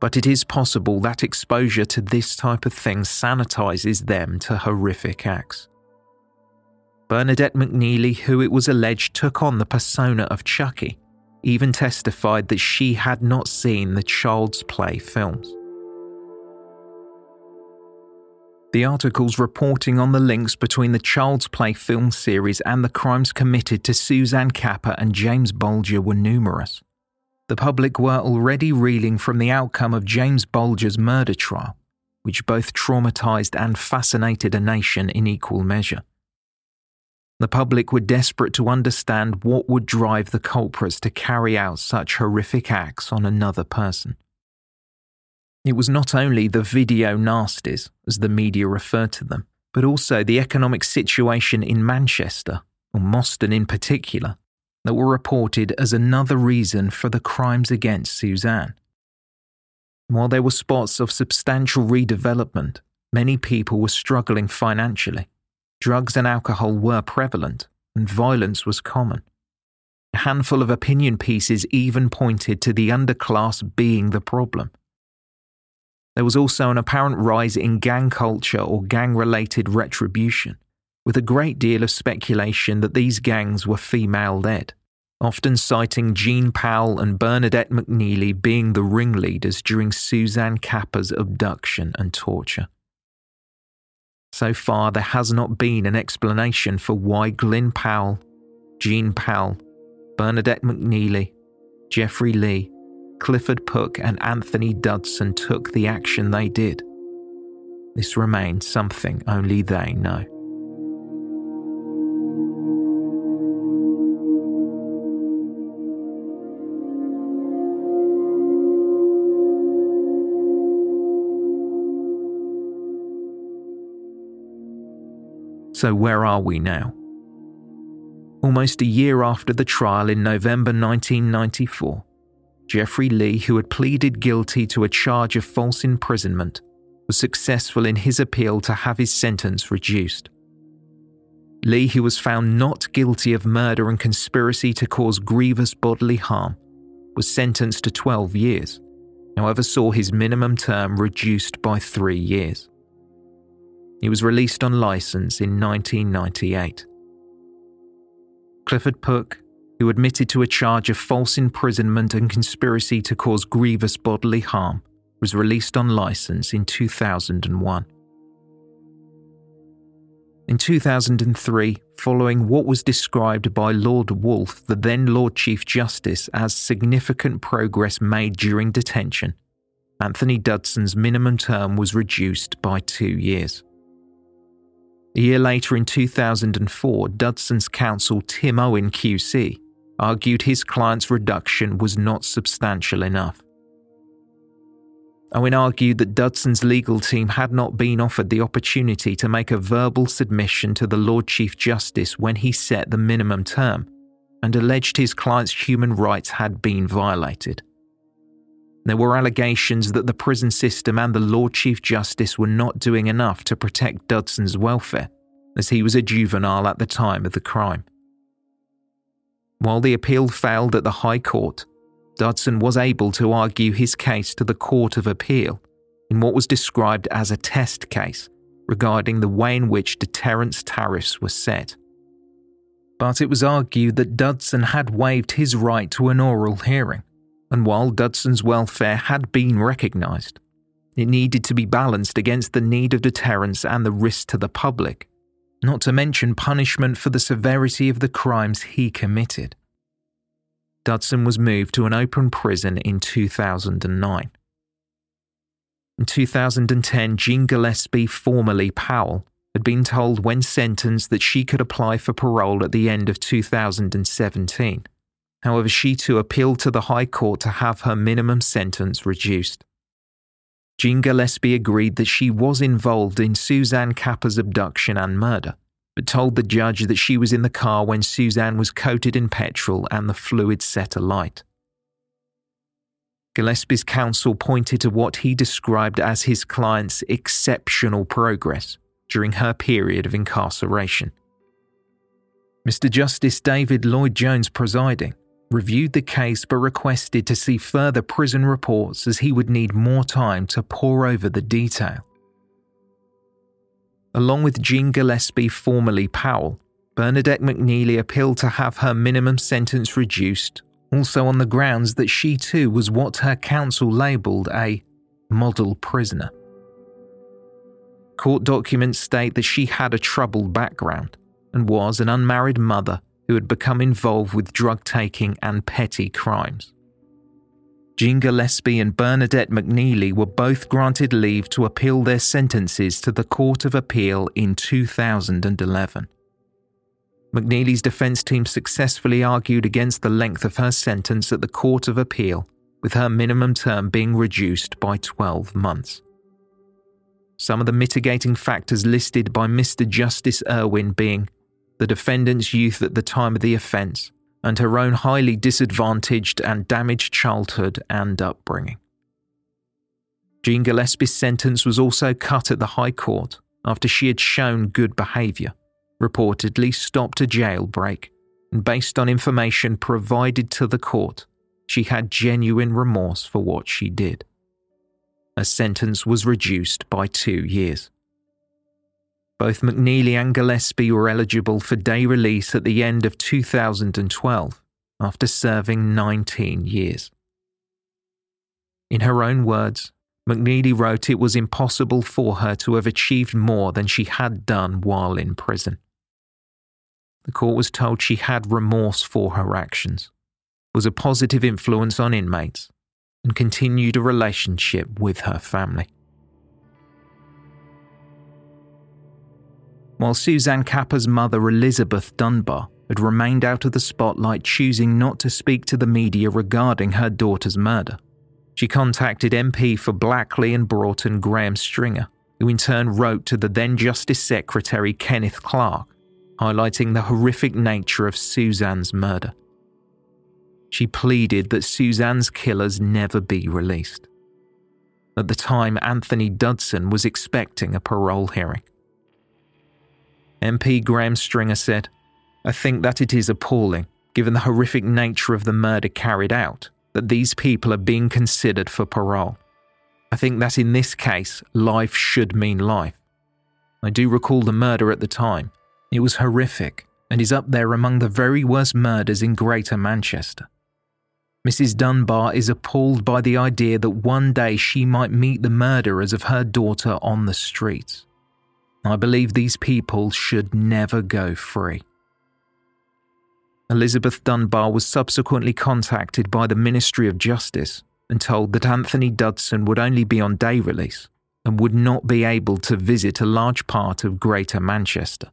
but it is possible that exposure to this type of thing sanitizes them to horrific acts. Bernadette McNeely, who it was alleged took on the persona of Chucky, even testified that she had not seen the Child's Play films. The articles reporting on the links between the Child's Play film series and the crimes committed to Suzanne Capper and James Bulger were numerous. The public were already reeling from the outcome of James Bulger's murder trial, which both traumatized and fascinated a nation in equal measure. The public were desperate to understand what would drive the culprits to carry out such horrific acts on another person. It was not only the video nasties, as the media referred to them, but also the economic situation in Manchester, or Moston in particular, that were reported as another reason for the crimes against Suzanne. While there were spots of substantial redevelopment, many people were struggling financially. Drugs and alcohol were prevalent, and violence was common. A handful of opinion pieces even pointed to the underclass being the problem. There was also an apparent rise in gang culture or gang related retribution, with a great deal of speculation that these gangs were female led, often citing Jean Powell and Bernadette McNeely being the ringleaders during Suzanne Capper's abduction and torture. So far, there has not been an explanation for why Glyn Powell, Jean Powell, Bernadette McNeely, Jeffrey Lee, Clifford Pook, and Anthony Dudson took the action they did. This remains something only they know. So, where are we now? Almost a year after the trial in November 1994, Jeffrey Lee, who had pleaded guilty to a charge of false imprisonment, was successful in his appeal to have his sentence reduced. Lee, who was found not guilty of murder and conspiracy to cause grievous bodily harm, was sentenced to 12 years, however, saw his minimum term reduced by three years. He was released on license in 1998. Clifford Pook, who admitted to a charge of false imprisonment and conspiracy to cause grievous bodily harm, was released on license in 2001. In 2003, following what was described by Lord Woolf, the then Lord Chief Justice, as significant progress made during detention, Anthony Dudson's minimum term was reduced by two years. A year later, in 2004, Dudson's counsel Tim Owen QC argued his client's reduction was not substantial enough. Owen argued that Dudson's legal team had not been offered the opportunity to make a verbal submission to the Lord Chief Justice when he set the minimum term, and alleged his client's human rights had been violated. There were allegations that the prison system and the Lord Chief Justice were not doing enough to protect Dudson's welfare, as he was a juvenile at the time of the crime. While the appeal failed at the High Court, Dudson was able to argue his case to the Court of Appeal in what was described as a test case regarding the way in which deterrence tariffs were set. But it was argued that Dudson had waived his right to an oral hearing and while Dudson's welfare had been recognised, it needed to be balanced against the need of deterrence and the risk to the public, not to mention punishment for the severity of the crimes he committed. Dudson was moved to an open prison in 2009. In 2010, Jean Gillespie, formerly Powell, had been told when sentenced that she could apply for parole at the end of 2017 However, she too appealed to the High Court to have her minimum sentence reduced. Jean Gillespie agreed that she was involved in Suzanne Capper's abduction and murder, but told the judge that she was in the car when Suzanne was coated in petrol and the fluid set alight. Gillespie's counsel pointed to what he described as his client's exceptional progress during her period of incarceration. Mr. Justice David Lloyd Jones presiding reviewed the case but requested to see further prison reports as he would need more time to pore over the detail. Along with Jean Gillespie, formerly Powell, Bernadette McNeely appealed to have her minimum sentence reduced, also on the grounds that she too was what her counsel labelled a model prisoner. Court documents state that she had a troubled background and was an unmarried mother who had become involved with drug taking and petty crimes. Jean Gillespie and Bernadette McNeely were both granted leave to appeal their sentences to the Court of Appeal in 2011. McNeely's defense team successfully argued against the length of her sentence at the Court of Appeal, with her minimum term being reduced by 12 months. Some of the mitigating factors listed by Mr. Justice Irwin being the defendant's youth at the time of the offence, and her own highly disadvantaged and damaged childhood and upbringing. Jean Gillespie's sentence was also cut at the High Court after she had shown good behaviour, reportedly stopped a jailbreak, and based on information provided to the court, she had genuine remorse for what she did. Her sentence was reduced by two years. Both McNeely and Gillespie were eligible for day release at the end of 2012 after serving 19 years. In her own words, McNeely wrote it was impossible for her to have achieved more than she had done while in prison. The court was told she had remorse for her actions, was a positive influence on inmates, and continued a relationship with her family. While Suzanne Capper's mother, Elizabeth Dunbar, had remained out of the spotlight, choosing not to speak to the media regarding her daughter's murder, she contacted MP for Blackley and Broughton Graham Stringer, who in turn wrote to the then Justice Secretary Kenneth Clarke highlighting the horrific nature of Suzanne's murder. She pleaded that Suzanne's killers never be released. At the time, Anthony Dudson was expecting a parole hearing. MP Graham Stringer said, I think that it is appalling, given the horrific nature of the murder carried out, that these people are being considered for parole. I think that in this case, life should mean life. I do recall the murder at the time, it was horrific and is up there among the very worst murders in Greater Manchester. Mrs. Dunbar is appalled by the idea that one day she might meet the murderers of her daughter on the streets. I believe these people should never go free. Elizabeth Dunbar was subsequently contacted by the Ministry of Justice and told that Anthony Dudson would only be on day release and would not be able to visit a large part of Greater Manchester.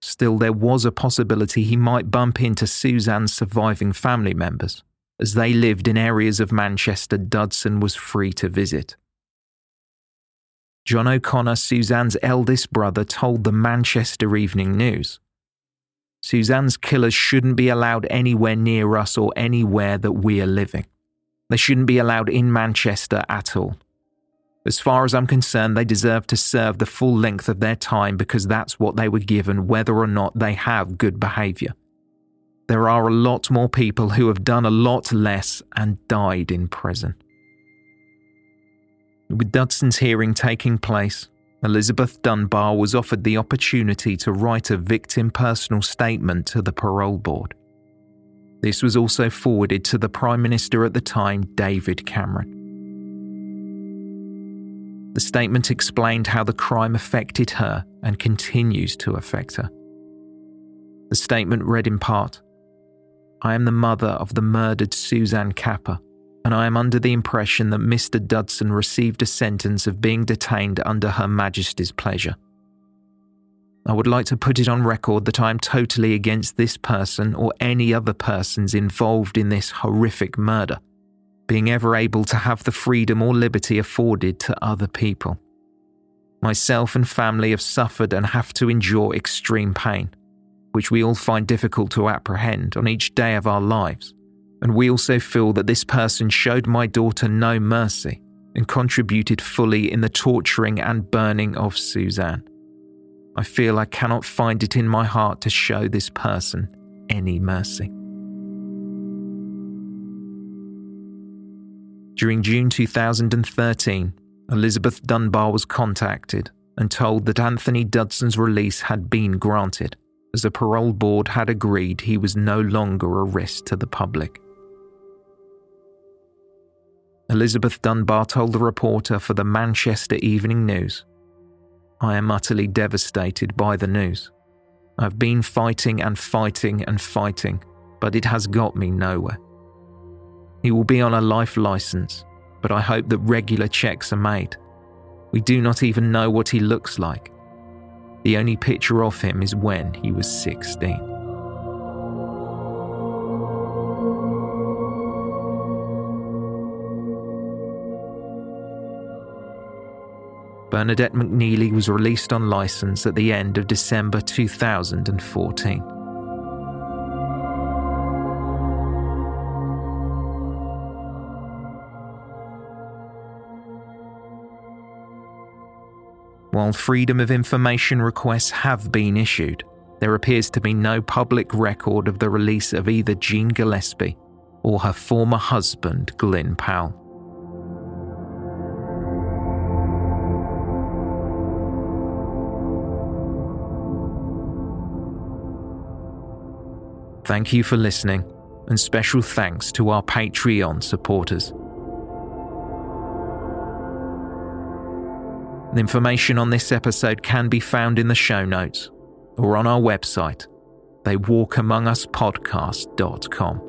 Still, there was a possibility he might bump into Suzanne's surviving family members, as they lived in areas of Manchester Dudson was free to visit. John O'Connor, Suzanne's eldest brother, told the Manchester Evening News Suzanne's killers shouldn't be allowed anywhere near us or anywhere that we are living. They shouldn't be allowed in Manchester at all. As far as I'm concerned, they deserve to serve the full length of their time because that's what they were given, whether or not they have good behaviour. There are a lot more people who have done a lot less and died in prison. With Dudson's hearing taking place, Elizabeth Dunbar was offered the opportunity to write a victim personal statement to the parole board. This was also forwarded to the Prime Minister at the time, David Cameron. The statement explained how the crime affected her and continues to affect her. The statement read in part I am the mother of the murdered Suzanne Capper, and I am under the impression that Mr. Dudson received a sentence of being detained under Her Majesty's pleasure. I would like to put it on record that I am totally against this person or any other persons involved in this horrific murder being ever able to have the freedom or liberty afforded to other people. Myself and family have suffered and have to endure extreme pain, which we all find difficult to apprehend on each day of our lives. And we also feel that this person showed my daughter no mercy and contributed fully in the torturing and burning of Suzanne. I feel I cannot find it in my heart to show this person any mercy. During June 2013, Elizabeth Dunbar was contacted and told that Anthony Dudson's release had been granted, as the parole board had agreed he was no longer a risk to the public. Elizabeth Dunbar told the reporter for the Manchester Evening News I am utterly devastated by the news. I've been fighting and fighting and fighting, but it has got me nowhere. He will be on a life license, but I hope that regular checks are made. We do not even know what he looks like. The only picture of him is when he was 16. Bernadette McNeely was released on license at the end of December 2014. While freedom of information requests have been issued, there appears to be no public record of the release of either Jean Gillespie or her former husband, Glyn Powell. Thank you for listening, and special thanks to our Patreon supporters. Information on this episode can be found in the show notes or on our website, theywalkamonguspodcast.com.